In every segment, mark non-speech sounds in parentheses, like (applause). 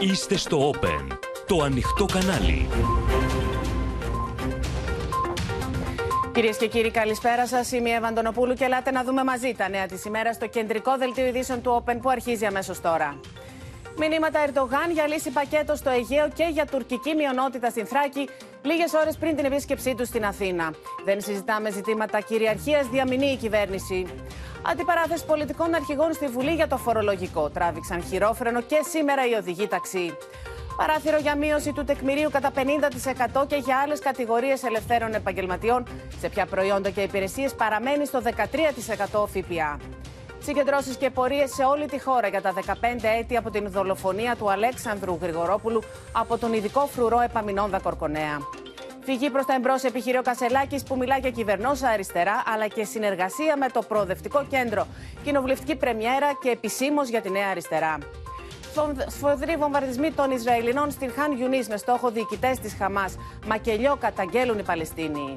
Είστε στο Open, το ανοιχτό κανάλι. Κυρίες και κύριοι, καλησπέρα σας. Είμαι η Ευαντονοπούλου και ελάτε να δούμε μαζί τα νέα της ημέρας στο κεντρικό δελτίο ειδήσεων του Open που αρχίζει αμέσως τώρα. Μηνύματα Ερντογάν για λύση πακέτο στο Αιγαίο και για τουρκική μειονότητα στην Θράκη, λίγες ώρες πριν την επίσκεψή τους στην Αθήνα. Δεν συζητάμε ζητήματα κυριαρχίας, διαμηνεί η κυβέρνηση. Αντιπαράθεση πολιτικών αρχηγών στη Βουλή για το φορολογικό. Τράβηξαν χειρόφρενο και σήμερα οι οδηγοί ταξί. Παράθυρο για μείωση του τεκμηρίου κατά 50% και για άλλες κατηγορίες ελευθέρων επαγγελματιών. Σε ποια προϊόντα και υπηρεσίες παραμένει στο 13% ΦΠΑ. Συγκεντρώσεις και πορείες σε όλη τη χώρα για τα 15 έτη από την δολοφονία του Αλέξανδρου Γρηγορόπουλου από τον ειδικό φρουρό Επαμινόνδα Κορκονέα. Φυγή προς τα εμπρός επιχειρεί ο Κασελάκης που μιλά για κυβερνόσα αριστερά αλλά και συνεργασία με το Προοδευτικό Κέντρο. Κοινοβουλευτική πρεμιέρα και επισήμως για τη Νέα Αριστερά. Σφοδροί βομβαρδισμοί των Ισραηλινών στην Χάν Ιουνί με στόχο διοικητές της Χαμάς. Μακελιό καταγγέλουν οι Παλαιστίνοι.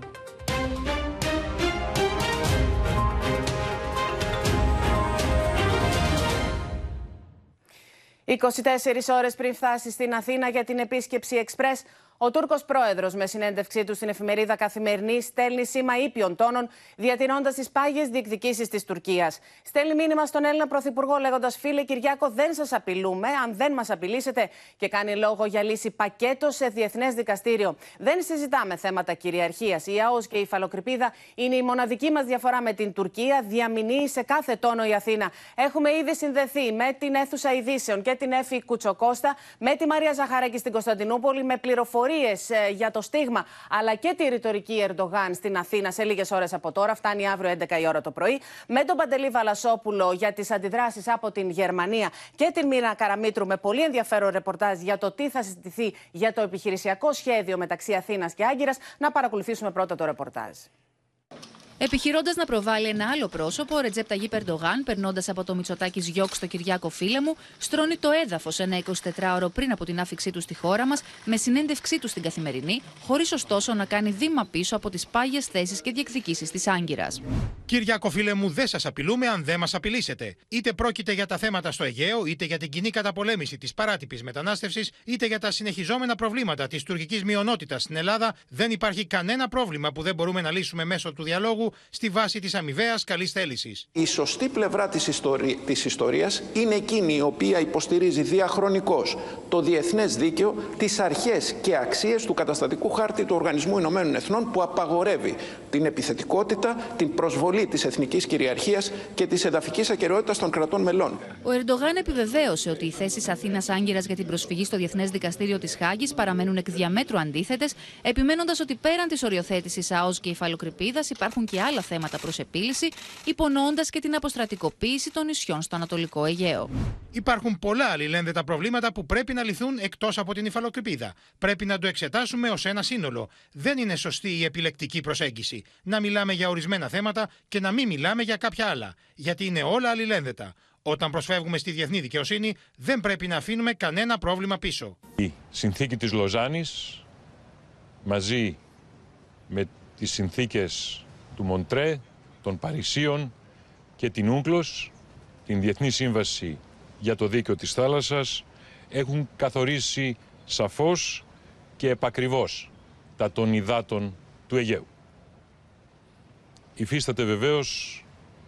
24 ώρες πριν φτάσει στην Αθήνα για την επίσκεψη Εξπρές, ο Τούρκος πρόεδρος, με συνέντευξή του στην εφημερίδα Καθημερινή, στέλνει σήμα ήπιων τόνων, διατηρώντας τις πάγιες διεκδικήσεις της Τουρκίας. Στέλνει μήνυμα στον Έλληνα Πρωθυπουργό, λέγοντας: Φίλε Κυριάκο, δεν σας απειλούμε, αν δεν μας απειλήσετε. Και κάνει λόγο για λύση πακέτο σε διεθνές δικαστήριο. Δεν συζητάμε θέματα κυριαρχίας. Η ΑΟΣ και η Φαλοκρηπίδα είναι η μοναδική μας διαφορά με την Τουρκία. Διαμηνεί σε κάθε τόνο η Αθήνα. Έχουμε ήδη συνδεθεί με την αίθουσα ειδήσεων και την Εφη Κουτσοκώστα, με τη Μαρία Ζαχαράκη στην Κωνσταντινούπολη, με πληροφορίες ε, για το στίγμα αλλά και τη ρητορική Ερντογάν στην Αθήνα σε λίγες ώρες από τώρα. Φτάνει αύριο 11 η ώρα το πρωί. Με τον Παντελή Βαλασόπουλο για τις αντιδράσεις από την Γερμανία και την Μίνα Καραμίτρου με πολύ ενδιαφέρον ρεπορτάζ για το τι θα συζητηθεί για το επιχειρησιακό σχέδιο μεταξύ Αθήνας και Άγκυρας. Να παρακολουθήσουμε πρώτα το ρεπορτάζ. Επιχειρώντας να προβάλλει ένα άλλο πρόσωπο, ο Ρετζέπ Ταγί Περντογάν, περνώντας από το Μητσοτάκι Γιώκ στο Κυριάκο Φίλεμου, στρώνει το έδαφος ένα 24ωρο πριν από την άφηξή του στη χώρα μας, με συνέντευξή του στην καθημερινή, χωρίς ωστόσο να κάνει βήμα πίσω από τις πάγιες θέσεις και διεκδικήσεις της Άγκυρας. Κυριάκο Φίλεμου, δεν σας απειλούμε αν δεν μας απειλήσετε. Είτε πρόκειται για τα θέματα στο Αιγαίο, είτε για την κοινή καταπολέμηση της παράτυπης μετανάστευσης, είτε για τα συνεχιζόμενα προβλήματα της τουρκικής μειονότητας στην Ελλάδα, δεν υπάρχει κανένα πρόβλημα που δεν μπορούμε να λύσουμε μέσω του διαλόγου στη βάση της αμοιβαίας καλής θέλησης. Η σωστή πλευρά της ιστορία της ιστορίας είναι εκείνη η οποία υποστηρίζει διαχρονικώς το διεθνές δίκαιο, τις αρχές και αξίες του καταστατικού χάρτη του Οργανισμού Ηνωμένων Εθνών που απαγορεύει την επιθετικότητα, την προσβολή της εθνικής κυριαρχίας και της εδαφικής ακαιρεότητας των κρατών μελών. Ο Ερντογάν επιβεβαίωσε ότι οι θέσεις Αθήνας Άγκυρας για την προσφυγή στο Διεθνές Δικαστήριο της Χάγης παραμένουν εκ διαμέτρου αντίθετες, επιμένοντας ότι πέραν της οριοθέτησης ΑΟΣ και υφαλοκρηπίδας υπάρχουν και άλλα θέματα προς επίλυση, υπονοώντα και την αποστρατικοποίηση των νησιών στο Ανατολικό Αιγαίο. Υπάρχουν πολλά αλληλένδετα προβλήματα που πρέπει να λυθούν εκτός από την υφαλοκρηπίδα. Πρέπει να το εξετάσουμε ως ένα σύνολο. Δεν είναι σωστή η επιλεκτική προσέγγιση. Να μιλάμε για ορισμένα θέματα και να μην μιλάμε για κάποια άλλα. Γιατί είναι όλα αλληλένδετα. Όταν προσφεύγουμε στη διεθνή δικαιοσύνη, δεν πρέπει να αφήνουμε κανένα πρόβλημα πίσω. Η συνθήκη της Λοζάνης μαζί με τις συνθήκες του Μοντρέ, των Παρισίων και την Ούγκλος, την Διεθνή Σύμβαση για το Δίκαιο της Θάλασσας, έχουν καθορίσει σαφώς και επακριβώς τα των υδάτων του Αιγαίου. Υφίσταται βεβαίως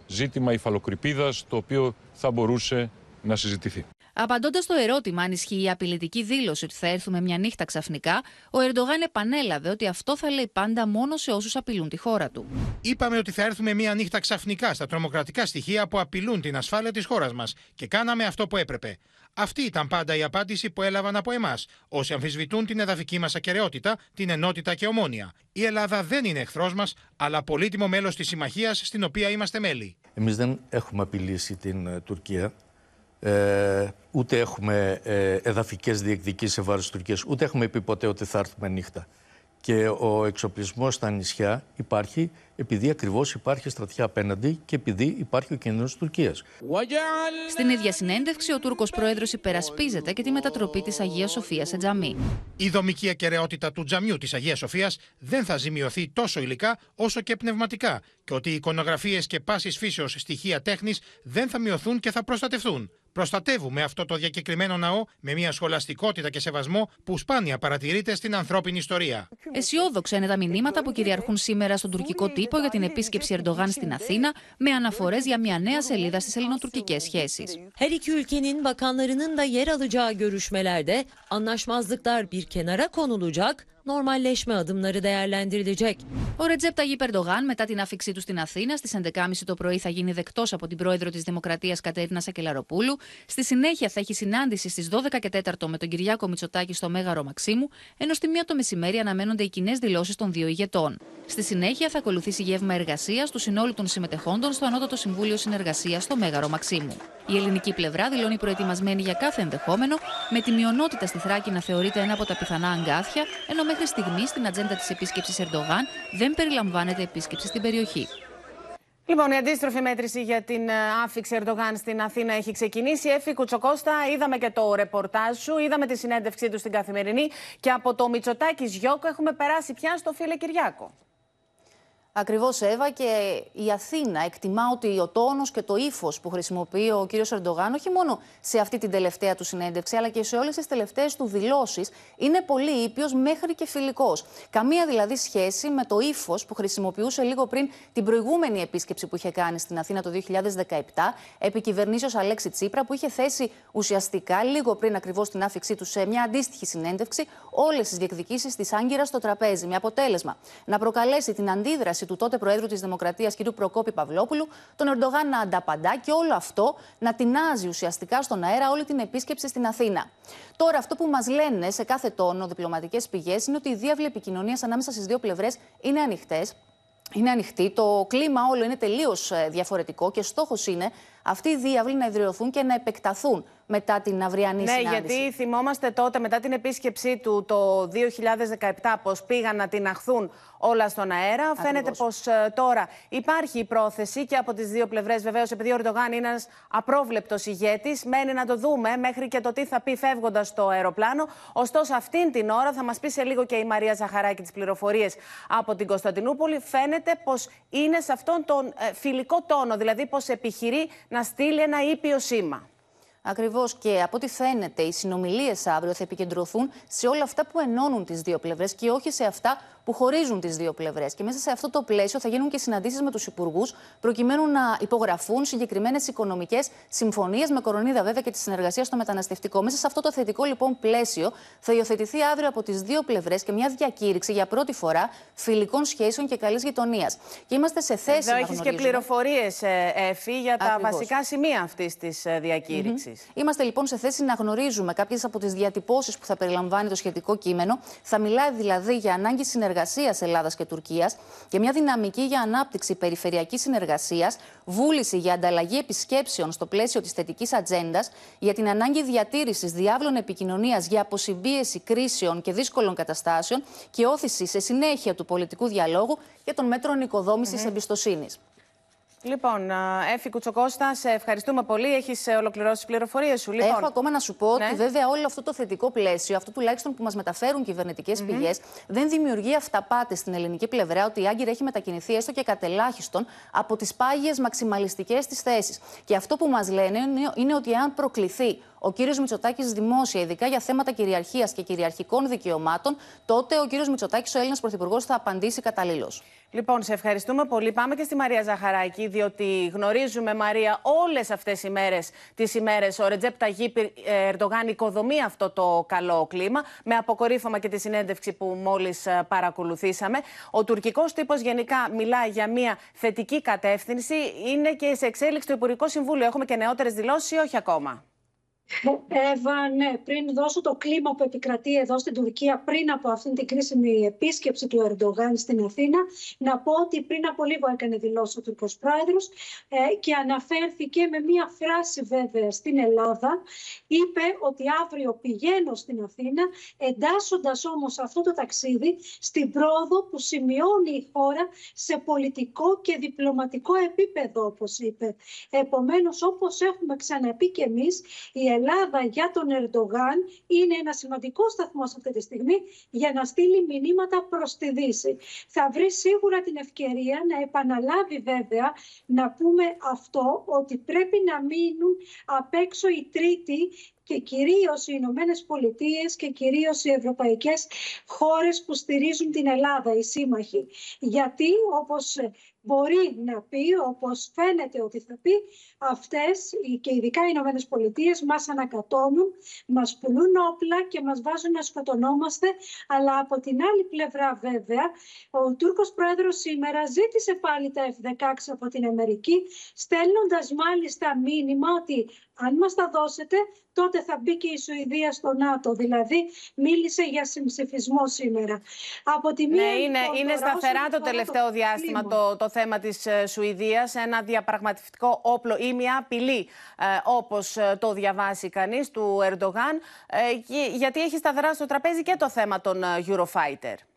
ζήτημα υφαλοκρηπίδας το οποίο θα μπορούσε να συζητηθεί. Απαντώντας στο ερώτημα αν ισχύει η απειλητική δήλωση ότι θα έρθουμε μια νύχτα ξαφνικά, ο Ερντογάν επανέλαβε ότι αυτό θα λέει πάντα μόνο σε όσους απειλούν τη χώρα του. Είπαμε ότι θα έρθουμε μια νύχτα ξαφνικά στα τρομοκρατικά στοιχεία που απειλούν την ασφάλεια της χώρας μας και κάναμε αυτό που έπρεπε. Αυτή ήταν πάντα η απάντηση που έλαβαν από εμάς, όσοι αμφισβητούν την εδαφική μας ακαιρεότητα, την ενότητα και ομόνια. Η Ελλάδα δεν είναι εχθρός μας, αλλά πολύτιμο μέλος της συμμαχίας στην οποία είμαστε μέλη. Εμείς δεν έχουμε απειλήσει την ε, Τουρκία. Ε, ούτε έχουμε ε, εδαφικές διεκδικήσεις σε βάρος της Τουρκίας, ούτε έχουμε πει ποτέ ότι θα έρθουμε νύχτα. Και ο εξοπλισμός στα νησιά υπάρχει επειδή ακριβώς υπάρχει στρατιά απέναντι και επειδή υπάρχει ο κίνδυνος της Τουρκίας. Στην ίδια συνέντευξη, ο Τούρκος πρόεδρος υπερασπίζεται και τη μετατροπή της Αγίας Σοφίας σε τζαμί. Η δομική ακαιρεότητα του τζαμιού της Αγίας Σοφίας δεν θα ζημιωθεί τόσο υλικά όσο και πνευματικά και ότι οι εικονογραφίες και πάσης φύσεως στοιχεία τέχνης δεν θα μειωθούν και θα προστατευτούν. Προστατεύουμε αυτό το διακεκριμένο ναό με μια σχολαστικότητα και σεβασμό που σπάνια παρατηρείται στην ανθρώπινη ιστορία. Αισιόδοξα είναι τα μηνύματα που κυριαρχούν σήμερα στον τουρκικό τύπο για την επίσκεψη Ερντογάν στην Αθήνα, με αναφορές για μια νέα σελίδα στις ελληνοτουρκικές σχέσεις. Her iki ülkenin bakanlarının da yer alacağı görüşmelerde anlaşmazlıklar bir kenara konulacak, normalleşme adımları değerlendirilecek. Ο Ρετζέπ Ταγί Περντογάν, μετά την άφηξή του στην Αθήνα, στις 11.30 το πρωί θα γίνει δεκτός από την πρόεδρο της Δημοκρατίας Κατέρινα Σακελαροπούλου. Στη συνέχεια θα έχει συνάντηση στις 12 και 4 με τον Κυριάκο Μητσοτάκη στο Μέγαρο Μαξίμου, ενώ στη μία το μεσημέρι αναμένονται οι κοινές δηλώσεις των δύο ηγετών. Στη συνέχεια θα ακολουθήσει γεύμα εργασίας του συνόλου των συμμετεχόντων στο Ανώτατο Συμβούλιο Συνεργασίας στο Μέγαρο Μαξίμου. Η ελληνική πλευρά δηλώνει προετοιμασμένη για κάθε ενδεχόμενο, με τη μειονότητα στη Θράκη να θεωρείται ένα από τα πιθανά αγκάθια, ενώ μέχρι στιγμής στην ατζέντα της επίσκεψης Ερντογάν δεν περιλαμβάνεται επίσκεψη στην περιοχή. Λοιπόν, η αντίστροφη μέτρηση για την ε, άφηξη Ερντογάν στην Αθήνα έχει ξεκινήσει. Έφη Κουτσοκώστα, είδαμε και το ρεπορτάζ σου, είδαμε τη συνέντευξή του στην καθημερινή και από το Μητσοτάκης Γιώκο έχουμε περάσει πια στο φίλε Κυριάκο. Ακριβώς, Εύα, και η Αθήνα εκτιμά ότι ο τόνος και το ύφος που χρησιμοποιεί ο κύριος Ερντογάν, όχι μόνο σε αυτή την τελευταία του συνέντευξη, αλλά και σε όλες τις τελευταίες του δηλώσεις, είναι πολύ ήπιος μέχρι και φιλικός. Καμία δηλαδή σχέση με το ύφος που χρησιμοποιούσε λίγο πριν την προηγούμενη επίσκεψη που είχε κάνει στην Αθήνα το 2017, επί κυβερνήσεως Αλέξη Τσίπρα, που είχε θέσει ουσιαστικά λίγο πριν ακριβώς την άφηξή του σε μια αντίστοιχη συνέντευξη όλες τις διεκδικήσεις της Άγκυρας στο τραπέζι. Με αποτέλεσμα να προκαλέσει την αντίδραση του τότε Προέδρου της Δημοκρατίας, κ. Προκόπη Παυλόπουλου, τον Ερντογάν να ανταπαντά και όλο αυτό να τεινάζει ουσιαστικά στον αέρα όλη την επίσκεψη στην Αθήνα. Τώρα, αυτό που μας λένε σε κάθε τόνο διπλωματικές πηγές είναι ότι οι διάβλοι επικοινωνίας ανάμεσα στις δύο πλευρές είναι ανοιχτές. Είναι ανοιχτή, το κλίμα όλο είναι τελείως διαφορετικό και στόχος είναι αυτοί οι διάβλοι να ιδρυωθούν και να επεκταθούν μετά την αυριανή ναι, συνάντηση. Ναι, γιατί θυμόμαστε τότε μετά την επίσκεψή του το 2017 πως πήγαν να τυναχθούν όλα στον αέρα. Ακριβώς. Φαίνεται πως ε, τώρα υπάρχει η πρόθεση και από τις δύο πλευρές βεβαίως επειδή ο Ερντογάν είναι ένας απρόβλεπτος ηγέτης. Μένει να το δούμε μέχρι και το τι θα πει φεύγοντας στο αεροπλάνο. Ωστόσο αυτήν την ώρα θα μας πει σε λίγο και η Μαρία Ζαχαράκη τις πληροφορίες από την Κωνσταντινούπολη. Φαίνεται πως είναι σε αυτόν τον ε, φιλικό τόνο, δηλαδή πως επιχειρεί να στείλει ένα ήπιο σήμα. Ακριβώς και από ό,τι φαίνεται, οι συνομιλίες αύριο θα επικεντρωθούν σε όλα αυτά που ενώνουν τις δύο πλευρές και όχι σε αυτά που χωρίζουν τις δύο πλευρές. Και μέσα σε αυτό το πλαίσιο θα γίνουν και συναντήσεις με τους υπουργούς, προκειμένου να υπογραφούν συγκεκριμένες οικονομικές συμφωνίες, με κορονίδα βέβαια και τη συνεργασία στο μεταναστευτικό. Μέσα σε αυτό το θετικό λοιπόν πλαίσιο θα υιοθετηθεί αύριο από τις δύο πλευρές και μια διακήρυξη για πρώτη φορά φιλικών σχέσεων και καλής γειτονίας. Και είμαστε σε θέση Εδώ να έχεις και πληροφορίες, Εφη, για τα Ακριβώς. βασικά σημεία αυτής της ε, διακήρυξης. Mm-hmm. Είμαστε λοιπόν σε θέση να γνωρίζουμε κάποιες από τις διατυπώσεις που θα περιλαμβάνει το σχετικό κείμενο. Θα μιλάει δηλαδή για ανάγκη συνεργασίας συνεργασίας Ελλάδας και Τουρκίας και μια δυναμική για ανάπτυξη περιφερειακής συνεργασίας, βούληση για ανταλλαγή επισκέψεων στο πλαίσιο της θετικής ατζέντας, για την ανάγκη διατήρησης διάβλων επικοινωνίας για αποσυμπίεση κρίσεων και δύσκολων καταστάσεων και όθηση σε συνέχεια του πολιτικού διαλόγου και των μέτρων οικοδόμησης mm-hmm. εμπιστοσύνης. Λοιπόν, Έφη Κουτσοκώστα, σε ευχαριστούμε πολύ. Έχεις ε, ολοκληρώσει τις πληροφορίες σου. Λοιπόν, Έχω ακόμα να σου πω ναι. ότι βέβαια όλο αυτό το θετικό πλαίσιο, αυτό τουλάχιστον που μας μεταφέρουν κυβερνητικές mm -hmm. πηγές, δεν δημιουργεί αυταπάτε στην ελληνική πλευρά ότι η Άγκυρα έχει μετακινηθεί έστω και κατελάχιστον από τις πάγιες μαξιμαλιστικές της θέσεις. Και αυτό που μας λένε είναι ότι αν προκληθεί ο κύριος Μητσοτάκης δημόσια, ειδικά για θέματα κυριαρχίας και κυριαρχικών δικαιωμάτων, τότε ο κύριος Μητσοτάκης, ο Έλληνας Πρωθυπουργός, θα απαντήσει καταλήλως. Λοιπόν, σε ευχαριστούμε πολύ. Πάμε και στη Μαρία Ζαχαράκη, διότι γνωρίζουμε, Μαρία, όλες αυτές οι μέρες, τις ημέρες, ο Ρετζέπ Ταγί Ερντογάν οικοδομεί αυτό το καλό κλίμα, με αποκορύφωμα και τη συνέντευξη που μόλις ε, παρακολουθήσαμε. Ο τουρκικός τύπος γενικά μιλάει για μια θετική κατεύθυνση. Είναι και σε εξέλιξη το Υπουργικό Συμβούλιο. Έχουμε και νεότερες δηλώσεις ή όχι ακόμα; Εύα, ναι, πριν δώσω το κλίμα που επικρατεί εδώ στην Τουρκία πριν από αυτήν την κρίσιμη επίσκεψη του Ερντογάν στην Αθήνα, να πω ότι πριν από λίγο έκανε δηλώσεις ο Τουρκός Πρόεδρος ε, και αναφέρθηκε με μία φράση βέβαια στην Ελλάδα. Είπε ότι αύριο πηγαίνω στην Αθήνα, εντάσσοντας όμως αυτό το ταξίδι στην πρόοδο που σημειώνει η χώρα σε πολιτικό και διπλωματικό επίπεδο, όπως είπε. Επομένως, όπως έχουμε ξαναπεί και εμείς, η Ελλάδα για τον Ερντογάν είναι ένα σημαντικό σταθμό αυτή τη στιγμή για να στείλει μηνύματα προς τη Δύση. Θα βρει σίγουρα την ευκαιρία να επαναλάβει βέβαια να πούμε αυτό ότι πρέπει να μείνουν απ' έξω οι τρίτοι και κυρίως οι Ηνωμένες Πολιτείες και κυρίως οι ευρωπαϊκές χώρες που στηρίζουν την Ελλάδα, οι σύμμαχοι. Γιατί όπως μπορεί να πει, όπως φαίνεται ότι θα πει, αυτές και ειδικά οι Ηνωμένες Πολιτείες μας ανακατώνουν, μας πουλούν όπλα και μας βάζουν να σκοτωνόμαστε, αλλά από την άλλη πλευρά βέβαια, ο Τούρκος Πρόεδρος σήμερα ζήτησε πάλι τα F-16 από την Αμερική, στέλνοντας μάλιστα μήνυμα ότι αν μας τα δώσετε, τότε θα μπει και η Σουηδία στο ΝΑΤΟ. Δηλαδή, μίλησε για συμψηφισμό σήμερα. Από τη μία, ναι, είναι, λοιπόν, είναι σταθερά το τελευταίο διάστημα το, το θέμα της ε, Σουηδίας. Ένα διαπραγματευτικό όπλο ή μια απειλή, ε, όπως ε, το διαβάσει κανείς, του Ερντογάν. γιατί έχει σταθερά στο τραπέζι και το θέμα των Eurofighter.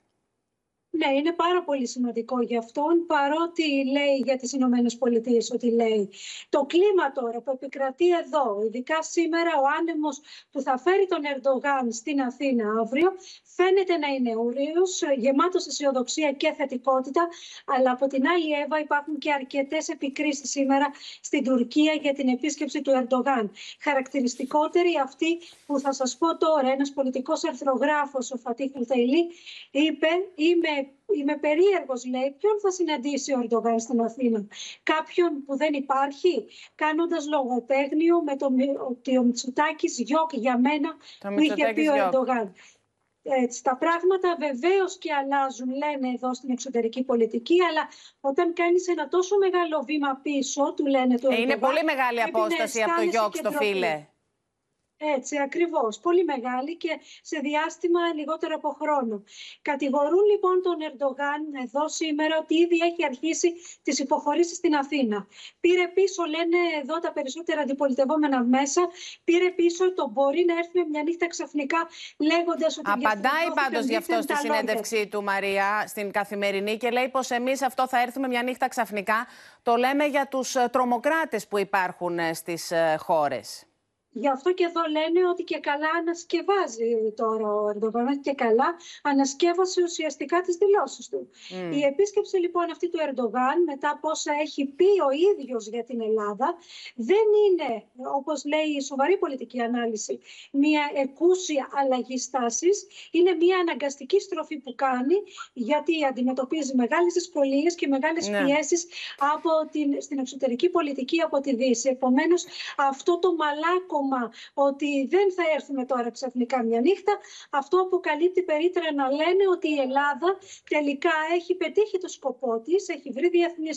Ναι, είναι πάρα πολύ σημαντικό για αυτόν, παρότι λέει για τις Ηνωμένες Πολιτείες ότι λέει. Το κλίμα τώρα που επικρατεί εδώ, ειδικά σήμερα ο άνεμος που θα φέρει τον Ερντογάν στην Αθήνα αύριο, φαίνεται να είναι ούριος, γεμάτος αισιοδοξία και θετικότητα, αλλά από την άλλη Εύα υπάρχουν και αρκετές επικρίσεις σήμερα στην Τουρκία για την επίσκεψη του Ερντογάν. Χαρακτηριστικότερη αυτή που θα σας πω τώρα, ένας πολιτικός αρθρογράφος, ο Φατίχ Ταϊλή, είπε «Είμαι Είμαι περίεργος, λέει, ποιον θα συναντήσει ο Ερντογάν στην Αθήνα; Κάποιον που δεν υπάρχει, κάνοντας λογοτέχνιο με το ότι ο Μητσοτάκης γιοκ για μένα που είχε πει ο Ερντογάν. Έτσι, τα πράγματα βεβαίως και αλλάζουν, λένε εδώ στην εξωτερική πολιτική, αλλά όταν κάνεις ένα τόσο μεγάλο βήμα πίσω, του λένε το ε, Είναι πολύ μεγάλη απόσταση από το γιοκ στο φίλε. Έτσι, ακριβώς. Πολύ μεγάλη και σε διάστημα λιγότερο από χρόνο. Κατηγορούν λοιπόν τον Ερντογάν εδώ σήμερα ότι ήδη έχει αρχίσει τις υποχωρήσεις στην Αθήνα. Πήρε πίσω, λένε εδώ τα περισσότερα αντιπολιτευόμενα μέσα, πήρε πίσω το μπορεί να έρθει με μια νύχτα ξαφνικά λέγοντας ότι... Απαντάει πάντως γι' αυτό στη συνέντευξή του Μαρία στην Καθημερινή και λέει πως εμείς αυτό θα έρθουμε μια νύχτα ξαφνικά. Το λέμε για τους ε, τρομοκράτες που υπάρχουν ε, στις ε, χώρες. Γι' αυτό και εδώ λένε ότι και καλά ανασκευάζει τώρα ο Ερντογάν και καλά ανασκεύασε ουσιαστικά τις δηλώσεις του. Η επίσκεψη λοιπόν αυτή του Ερντογάν μετά από όσα έχει πει ο ίδιος για την Ελλάδα δεν είναι όπως λέει η σοβαρή πολιτική ανάλυση μια εκούσια αλλαγή στάσης, είναι μια αναγκαστική στροφή που κάνει γιατί αντιμετωπίζει μεγάλες δυσκολίες και μεγάλες ναι. πιέσεις από την, στην εξωτερική πολιτική από τη Δύση. Επομένως αυτό το μαλάκο ότι δεν θα έρθουμε τώρα ξαφνικά μια νύχτα. Αυτό αποκαλύπτει περίτερα να λένε ότι η Ελλάδα τελικά έχει πετύχει το σκοπό της, έχει βρει διεθνή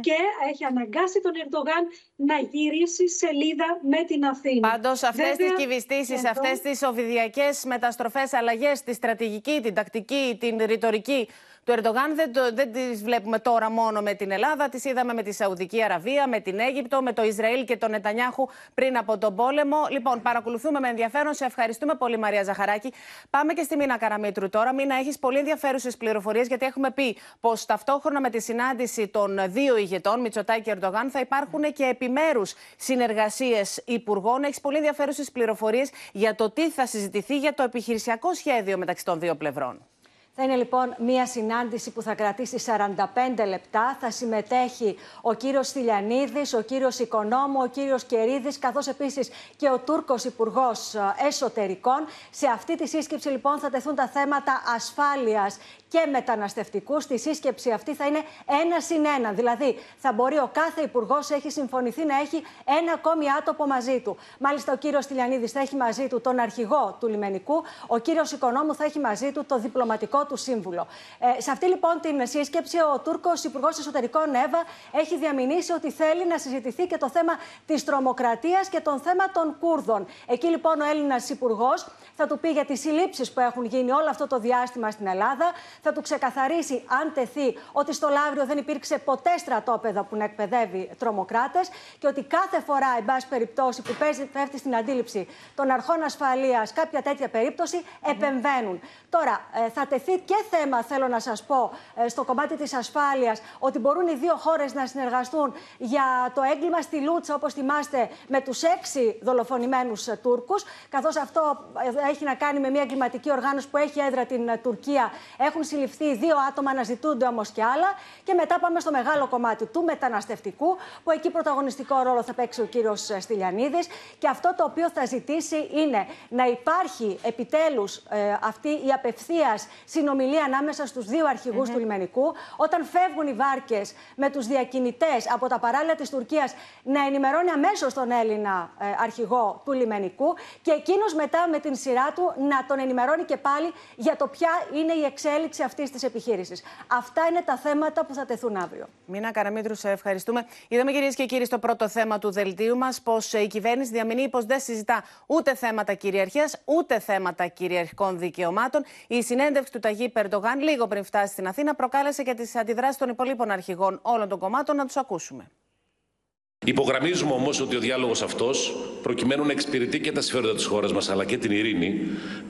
και έχει αναγκάσει τον Ερντογάν να γυρίσει σελίδα με την Αθήνα. Πάντως αυτές τις κυβιστήσεις, εδώ... αυτές τις οβιδιακές μεταστροφές, αλλαγές στη στρατηγική, την τακτική, την ρητορική του Ερντογάν δεν, το, δεν τις βλέπουμε τώρα μόνο με την Ελλάδα, τις είδαμε με τη Σαουδική Αραβία, με την Αίγυπτο, με το Ισραήλ και τον Νετανιάχου πριν από τον πόλεμο. Λοιπόν, παρακολουθούμε με ενδιαφέρον. Σε ευχαριστούμε πολύ, Μαρία Ζαχαράκη. Πάμε και στη Μίνα Καραμίτρου τώρα. Μίνα, έχεις πολύ ενδιαφέρουσες πληροφορίες, γιατί έχουμε πει πως ταυτόχρονα με τη συνάντηση των δύο ηγετών, Μητσοτάκη και Ερντογάν, θα υπάρχουν και επιμέρους συνεργασίες υπουργών. Έχεις πολύ ενδιαφέρουσες πληροφορίες για το τι θα συζητηθεί για το επιχειρησιακό σχέδιο μεταξύ των δύο πλευρών. Θα είναι λοιπόν μια συνάντηση που θα κρατήσει 45 λεπτά. Θα συμμετέχει ο κύριος Στυλιανίδης, ο κύριος Οικονόμου, ο κύριος Κερίδης, καθώς επίσης και ο Τούρκος Υπουργός ε, Εσωτερικών. Σε αυτή τη σύσκεψη λοιπόν θα τεθούν τα θέματα ασφάλειας και μεταναστευτικού. Στη σύσκεψη αυτή θα είναι ένα συν ένα. Δηλαδή, θα μπορεί ο κάθε υπουργός, έχει συμφωνηθεί να έχει ένα ακόμη άτομο μαζί του. Μάλιστα, ο κύριος Τηλιανίδη θα έχει μαζί του τον αρχηγό του λιμενικού, ο κύριος Οικονόμου θα έχει μαζί του το διπλωματικό του σύμβουλο. Ε, σε αυτή λοιπόν την σύσκεψη, ο Τούρκος Υπουργός Εσωτερικών ΕΒΑ έχει διαμηνήσει ότι θέλει να συζητηθεί και το θέμα της τρομοκρατίας και το θέμα των Κούρδων. Εκεί λοιπόν ο Έλληνας Υπουργός θα του πει για τις συλλήψεις που έχουν γίνει όλο αυτό το διάστημα στην Ελλάδα, θα του ξεκαθαρίσει, αν τεθεί, ότι στο Λαύριο δεν υπήρξε ποτέ στρατόπεδο που να εκπαιδεύει τρομοκράτες και ότι κάθε φορά, εν πάση περιπτώσει, που παίζει, πέφτει στην αντίληψη των αρχών ασφαλείας κάποια τέτοια περίπτωση, επεμβαίνουν. Τώρα, ε, θα τεθεί τεθεί και θέμα, θέλω να σας πω, ε, στο κομμάτι της ασφάλειας, ότι μπορούν οι δύο χώρες να συνεργαστούν για το έγκλημα στη Λούτσα, όπως θυμάστε, με τους έξι δολοφονημένους Τούρκους. Καθώς αυτό έχει να κάνει με μια εγκληματική οργάνωση που έχει έδρα την Τουρκία. Έχουν συλληφθεί δύο άτομα, αναζητούνται όμως και άλλα. Και μετά πάμε στο μεγάλο κομμάτι του μεταναστευτικού, που εκεί πρωταγωνιστικό ρόλο θα παίξει ο κύριος Στυλιανίδης. Και αυτό το οποίο θα ζητήσει είναι να υπάρχει επιτέλους ε, αυτή η απευθείας συνομιλία ανάμεσα στους δύο αρχηγούς του λιμενικού. Όταν φεύγουν οι βάρκες με τους διακινητές από τα παράλια της Τουρκίας, να ενημερώνει αμέσως τον Έλληνα ε, αρχηγό του λιμενικού και εκείνος μετά με την σειρά του να τον ενημερώνει και πάλι για το ποια είναι η εξέλιξη αυτής της επιχείρησης. Αυτά είναι τα θέματα που θα τεθούν αύριο. Μίνα Καραμίτρου, σε ευχαριστούμε. Είδαμε κυρίες και κύριοι στο πρώτο θέμα του δελτίου μας πως η κυβέρνηση διαμηνύει πως δεν συζητά ούτε θέματα κυριαρχίας ούτε θέματα κυριαρχικών δικαιωμάτων. Η συνέντευξη του Ταγί Περντογάν λίγο πριν φτάσει στην Αθήνα προκάλεσε και τις αντιδράσεις των υπολείπων αρχηγών όλων των κομμάτων. Να τους ακούσουμε. Υπογραμμίζουμε όμως ότι ο διάλογος αυτός, προκειμένου να εξυπηρετεί και τα συμφέροντα της χώρας μας αλλά και την ειρήνη,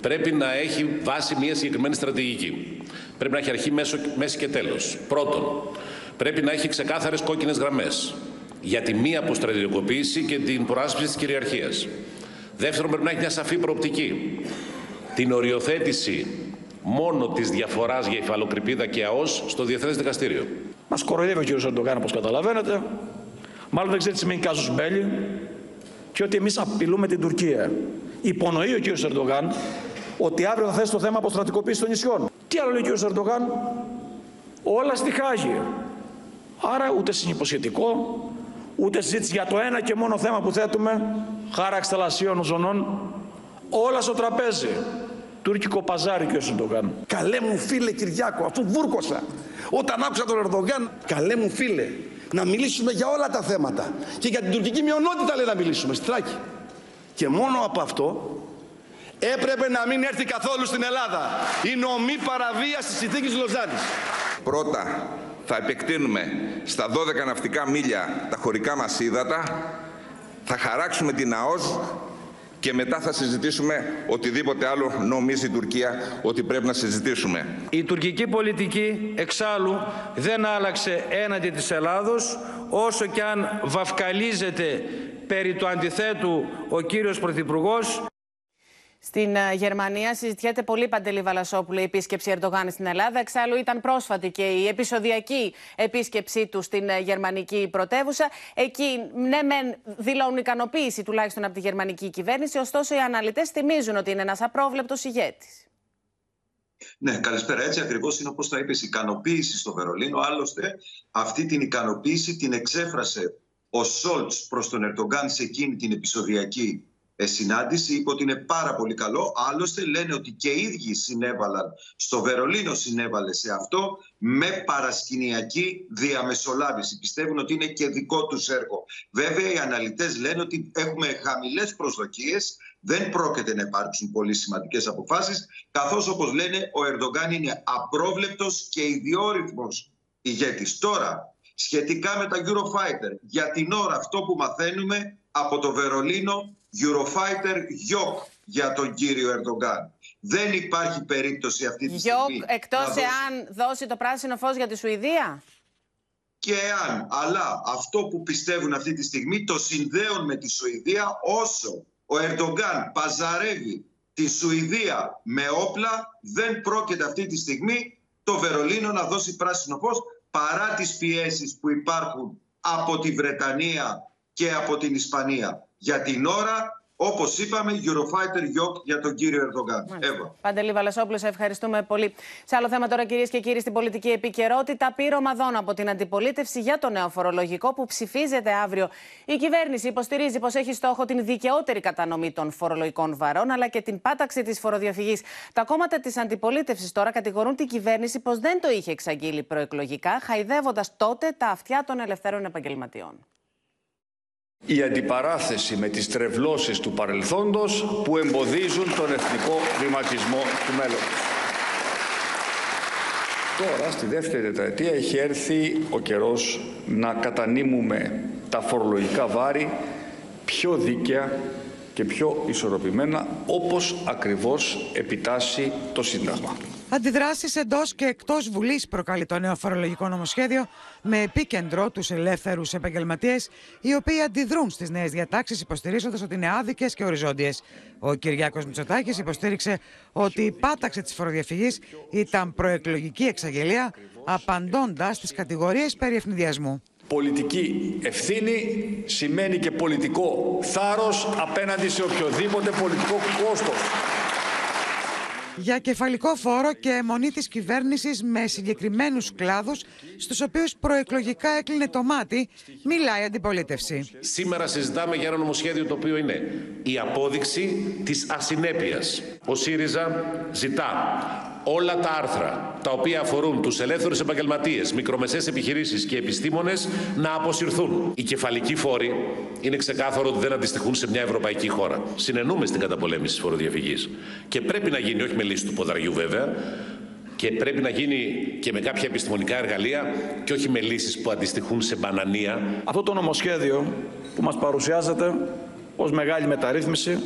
πρέπει να έχει βάση μια συγκεκριμένη στρατηγική. Πρέπει να έχει αρχή, μέσο, μέση και τέλος. Πρώτον, πρέπει να έχει ξεκάθαρες κόκκινες γραμμές για τη μία αποστρατιωτικοποίηση και την προάσπιση της κυριαρχίας. Δεύτερον, πρέπει να έχει μια σαφή προοπτική. Την οριοθέτηση μόνο της διαφοράς για υφαλοκρηπίδα και ΑΟΣ στο Διεθνές Δικαστήριο. Μας κοροϊδεύει ο κ. Ερντογάν, όπως καταλαβαίνετε. Μάλλον δεν ξέρει τι σημαίνει κάζος μπέλι και ότι εμείς απειλούμε την Τουρκία. Υπονοεί ο κ. Ερντογάν ότι αύριο θα θέσει το θέμα αποστρατικοποίησης των νησιών. Τι άλλο λέει ο κ. Ερντογάν, όλα στη Χάγη. Άρα ούτε συνυποσχετικό, ούτε συζήτηση για το ένα και μόνο θέμα που θέτουμε, χάραξη θαλασσίων ζωνών, όλα στο τραπέζι. Τουρκικό παζάρι και ο Ερντογάν. Καλέ μου φίλε Κυριάκο, αφού βούρκωσα, όταν άκουσα τον Ερντογάν, καλέ μου φίλε, να μιλήσουμε για όλα τα θέματα. Και για την τουρκική μειονότητα λέει να μιλήσουμε, στράκι. Και μόνο από αυτό έπρεπε να μην έρθει καθόλου στην Ελλάδα. Η νομή παραβίασης της συνθήκης Λοζάνης. Πρώτα θα επεκτείνουμε στα 12 ναυτικά μίλια τα χωρικά μας ύδατα, θα χαράξουμε την ΑΟΣ και μετά θα συζητήσουμε οτιδήποτε άλλο νομίζει η Τουρκία ότι πρέπει να συζητήσουμε. Η τουρκική πολιτική εξάλλου δεν άλλαξε έναντι της Ελλάδος όσο και αν βαφκαλίζεται περί του αντιθέτου ο κύριος Πρωθυπουργός στην ε, Γερμανία συζητιέται πολύ Παντελή Βαλασόπουλο η επίσκεψη Ερντογάν στην Ελλάδα. Εξάλλου ήταν πρόσφατη και η επεισοδιακή επίσκεψή του στην ε, γερμανική πρωτεύουσα. Εκεί, ναι, μεν δηλώνουν ικανοποίηση τουλάχιστον από τη γερμανική κυβέρνηση, ωστόσο οι αναλυτές θυμίζουν ότι είναι ένας απρόβλεπτος ηγέτης. Ναι, καλησπέρα. Έτσι ακριβώς είναι όπως το είπες, ικανοποίηση στο Βερολίνο. Άλλωστε, αυτή την ικανοποίηση την εξέφρασε ο Σόλτς προς τον Ερντογκάν σε εκείνη την επεισοδιακή ε, συνάντηση. Είπε ότι είναι πάρα πολύ καλό. Άλλωστε λένε ότι και οι ίδιοι συνέβαλαν, στο Βερολίνο συνέβαλε σε αυτό, με παρασκηνιακή διαμεσολάβηση. Πιστεύουν ότι είναι και δικό τους έργο. Βέβαια οι αναλυτές λένε ότι έχουμε χαμηλές προσδοκίες, δεν πρόκειται να υπάρξουν πολύ σημαντικές αποφάσεις, καθώς όπως λένε ο Ερντογκάν είναι απρόβλεπτος και ιδιόρυθμος ηγέτης. Τώρα, σχετικά με τα Eurofighter, για την ώρα αυτό που μαθαίνουμε από το Βερολίνο Eurofighter Γιοκ για τον κύριο Ερντογκάν. Δεν υπάρχει περίπτωση αυτή τη Γιοκ, στιγμή. εκτός εάν δώσει το πράσινο φως για τη Σουηδία; Και εάν, αλλά αυτό που πιστεύουν αυτή τη στιγμή το συνδέουν με τη Σουηδία όσο ο Ερντογκάν παζαρεύει τη Σουηδία με όπλα δεν πρόκειται αυτή τη στιγμή το Βερολίνο να δώσει πράσινο φως παρά τις πιέσεις που υπάρχουν από τη Βρετανία και από την Ισπανία. Για την ώρα, όπως είπαμε, Eurofighter Yacht για τον κύριο Ερδογκάν. Εύα. Παντελή Βαλασόπουλο, σε ευχαριστούμε πολύ. Σε άλλο θέμα τώρα, κυρίες και κύριοι, στην πολιτική επικαιρότητα, πείρωμα δών από την αντιπολίτευση για το νέο φορολογικό που ψηφίζεται αύριο. Η κυβέρνηση υποστηρίζει πως έχει στόχο την δικαιότερη κατανομή των φορολογικών βαρών, αλλά και την πάταξη της φοροδιαφυγής. Τα κόμματα της αντιπολίτευσης τώρα κατηγορούν την κυβέρνηση πως δεν το είχε εξαγγείλει προεκλογικά, χαϊδεύοντας τότε τα αυτιά των ελευθέρων επαγγελματιών η αντιπαράθεση με τις τρευλώσεις του παρελθόντος που εμποδίζουν τον εθνικό βηματισμό του μέλλοντος. Τώρα, στη δεύτερη τετραετία, έχει έρθει ο καιρός να κατανείμουμε τα φορολογικά βάρη πιο δίκαια και πιο ισορροπημένα, όπως ακριβώς επιτάσσει το Σύνταγμα. Αντιδράσεις εντός και εκτός Βουλής προκαλεί το νέο φορολογικό νομοσχέδιο, με επίκεντρο τους ελεύθερους επαγγελματίες, οι οποίοι αντιδρούν στις νέες διατάξεις, υποστηρίζοντας ότι είναι άδικες και οριζόντιες. Ο Κυριάκος Μητσοτάκης υποστήριξε ότι η πάταξη της φοροδιαφυγής ήταν προεκλογική εξαγγελία, απαντώντας στις κατηγορίες περί ευνηδιασμού. Πολιτική ευθύνη σημαίνει και πολιτικό θάρρος απέναντι σε οποιοδήποτε πολιτικό κόστος για κεφαλικό φόρο και αιμονή της κυβέρνησης με συγκεκριμένους κλάδους στους οποίους προεκλογικά έκλεινε το μάτι, μιλάει αντιπολίτευση. Σήμερα συζητάμε για ένα νομοσχέδιο το οποίο είναι η απόδειξη της ασυνέπειας. Ο ΣΥΡΙΖΑ ζητά όλα τα άρθρα τα οποία αφορούν τους ελεύθερους επαγγελματίες, μικρομεσαίες επιχειρήσεις και επιστήμονες να αποσυρθούν. Οι κεφαλικοί φόροι είναι ξεκάθαρο ότι δεν αντιστοιχούν σε μια ευρωπαϊκή χώρα. Συνενούμε στην καταπολέμηση της φοροδιαφυγής. Και πρέπει να γίνει, όχι με λύση του ποδαριού βέβαια, και πρέπει να γίνει και με κάποια επιστημονικά εργαλεία και όχι με λύσεις που αντιστοιχούν σε μπανανία. Αυτό το νομοσχέδιο που μας παρουσιάζεται ως μεγάλη μεταρρύθμιση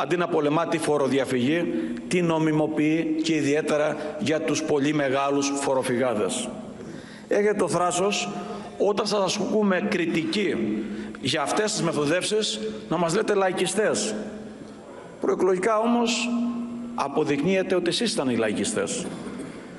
αντί να πολεμά τη φοροδιαφυγή, την νομιμοποιεί και ιδιαίτερα για τους πολύ μεγάλους φοροφυγάδες. Έχετε το θράσος όταν σας ασκούμε κριτική για αυτές τις μεθοδεύσεις να μας λέτε λαϊκιστές. Προεκλογικά όμως αποδεικνύεται ότι εσείς ήταν οι λαϊκιστές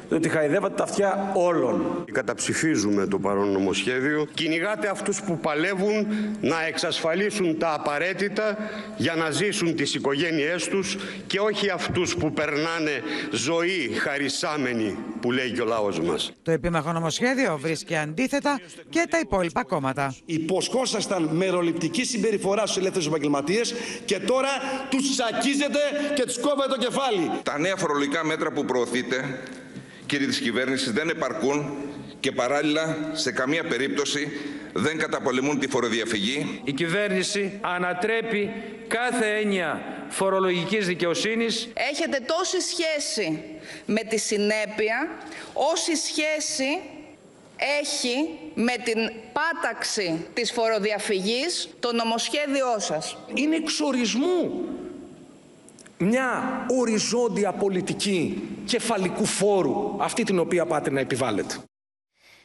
διότι χαϊδεύατε τα αυτιά όλων. Καταψηφίζουμε το παρόν νομοσχέδιο. Κυνηγάτε αυτούς που παλεύουν να εξασφαλίσουν τα απαραίτητα για να ζήσουν τις οικογένειές τους και όχι αυτούς που περνάνε ζωή χαρισάμενοι που λέει και ο λαός μας. Το επίμαχο νομοσχέδιο βρίσκει αντίθετα και τα υπόλοιπα κόμματα. Υποσχόσασταν μεροληπτική συμπεριφορά στους ελεύθερους επαγγελματίες και τώρα τους τσακίζετε και τους κόβετε το κεφάλι. Τα νέα φορολογικά μέτρα που προωθείτε κύριοι της κυβέρνησης δεν επαρκούν και παράλληλα σε καμία περίπτωση δεν καταπολεμούν τη φοροδιαφυγή. Η κυβέρνηση ανατρέπει κάθε έννοια φορολογικής δικαιοσύνης. Έχετε τόση σχέση με τη συνέπεια, όση σχέση έχει με την πάταξη της φοροδιαφυγής το νομοσχέδιό σας. Είναι εξορισμού μια οριζόντια πολιτική κεφαλικού φόρου, αυτή την οποία πάτε να επιβάλλετε.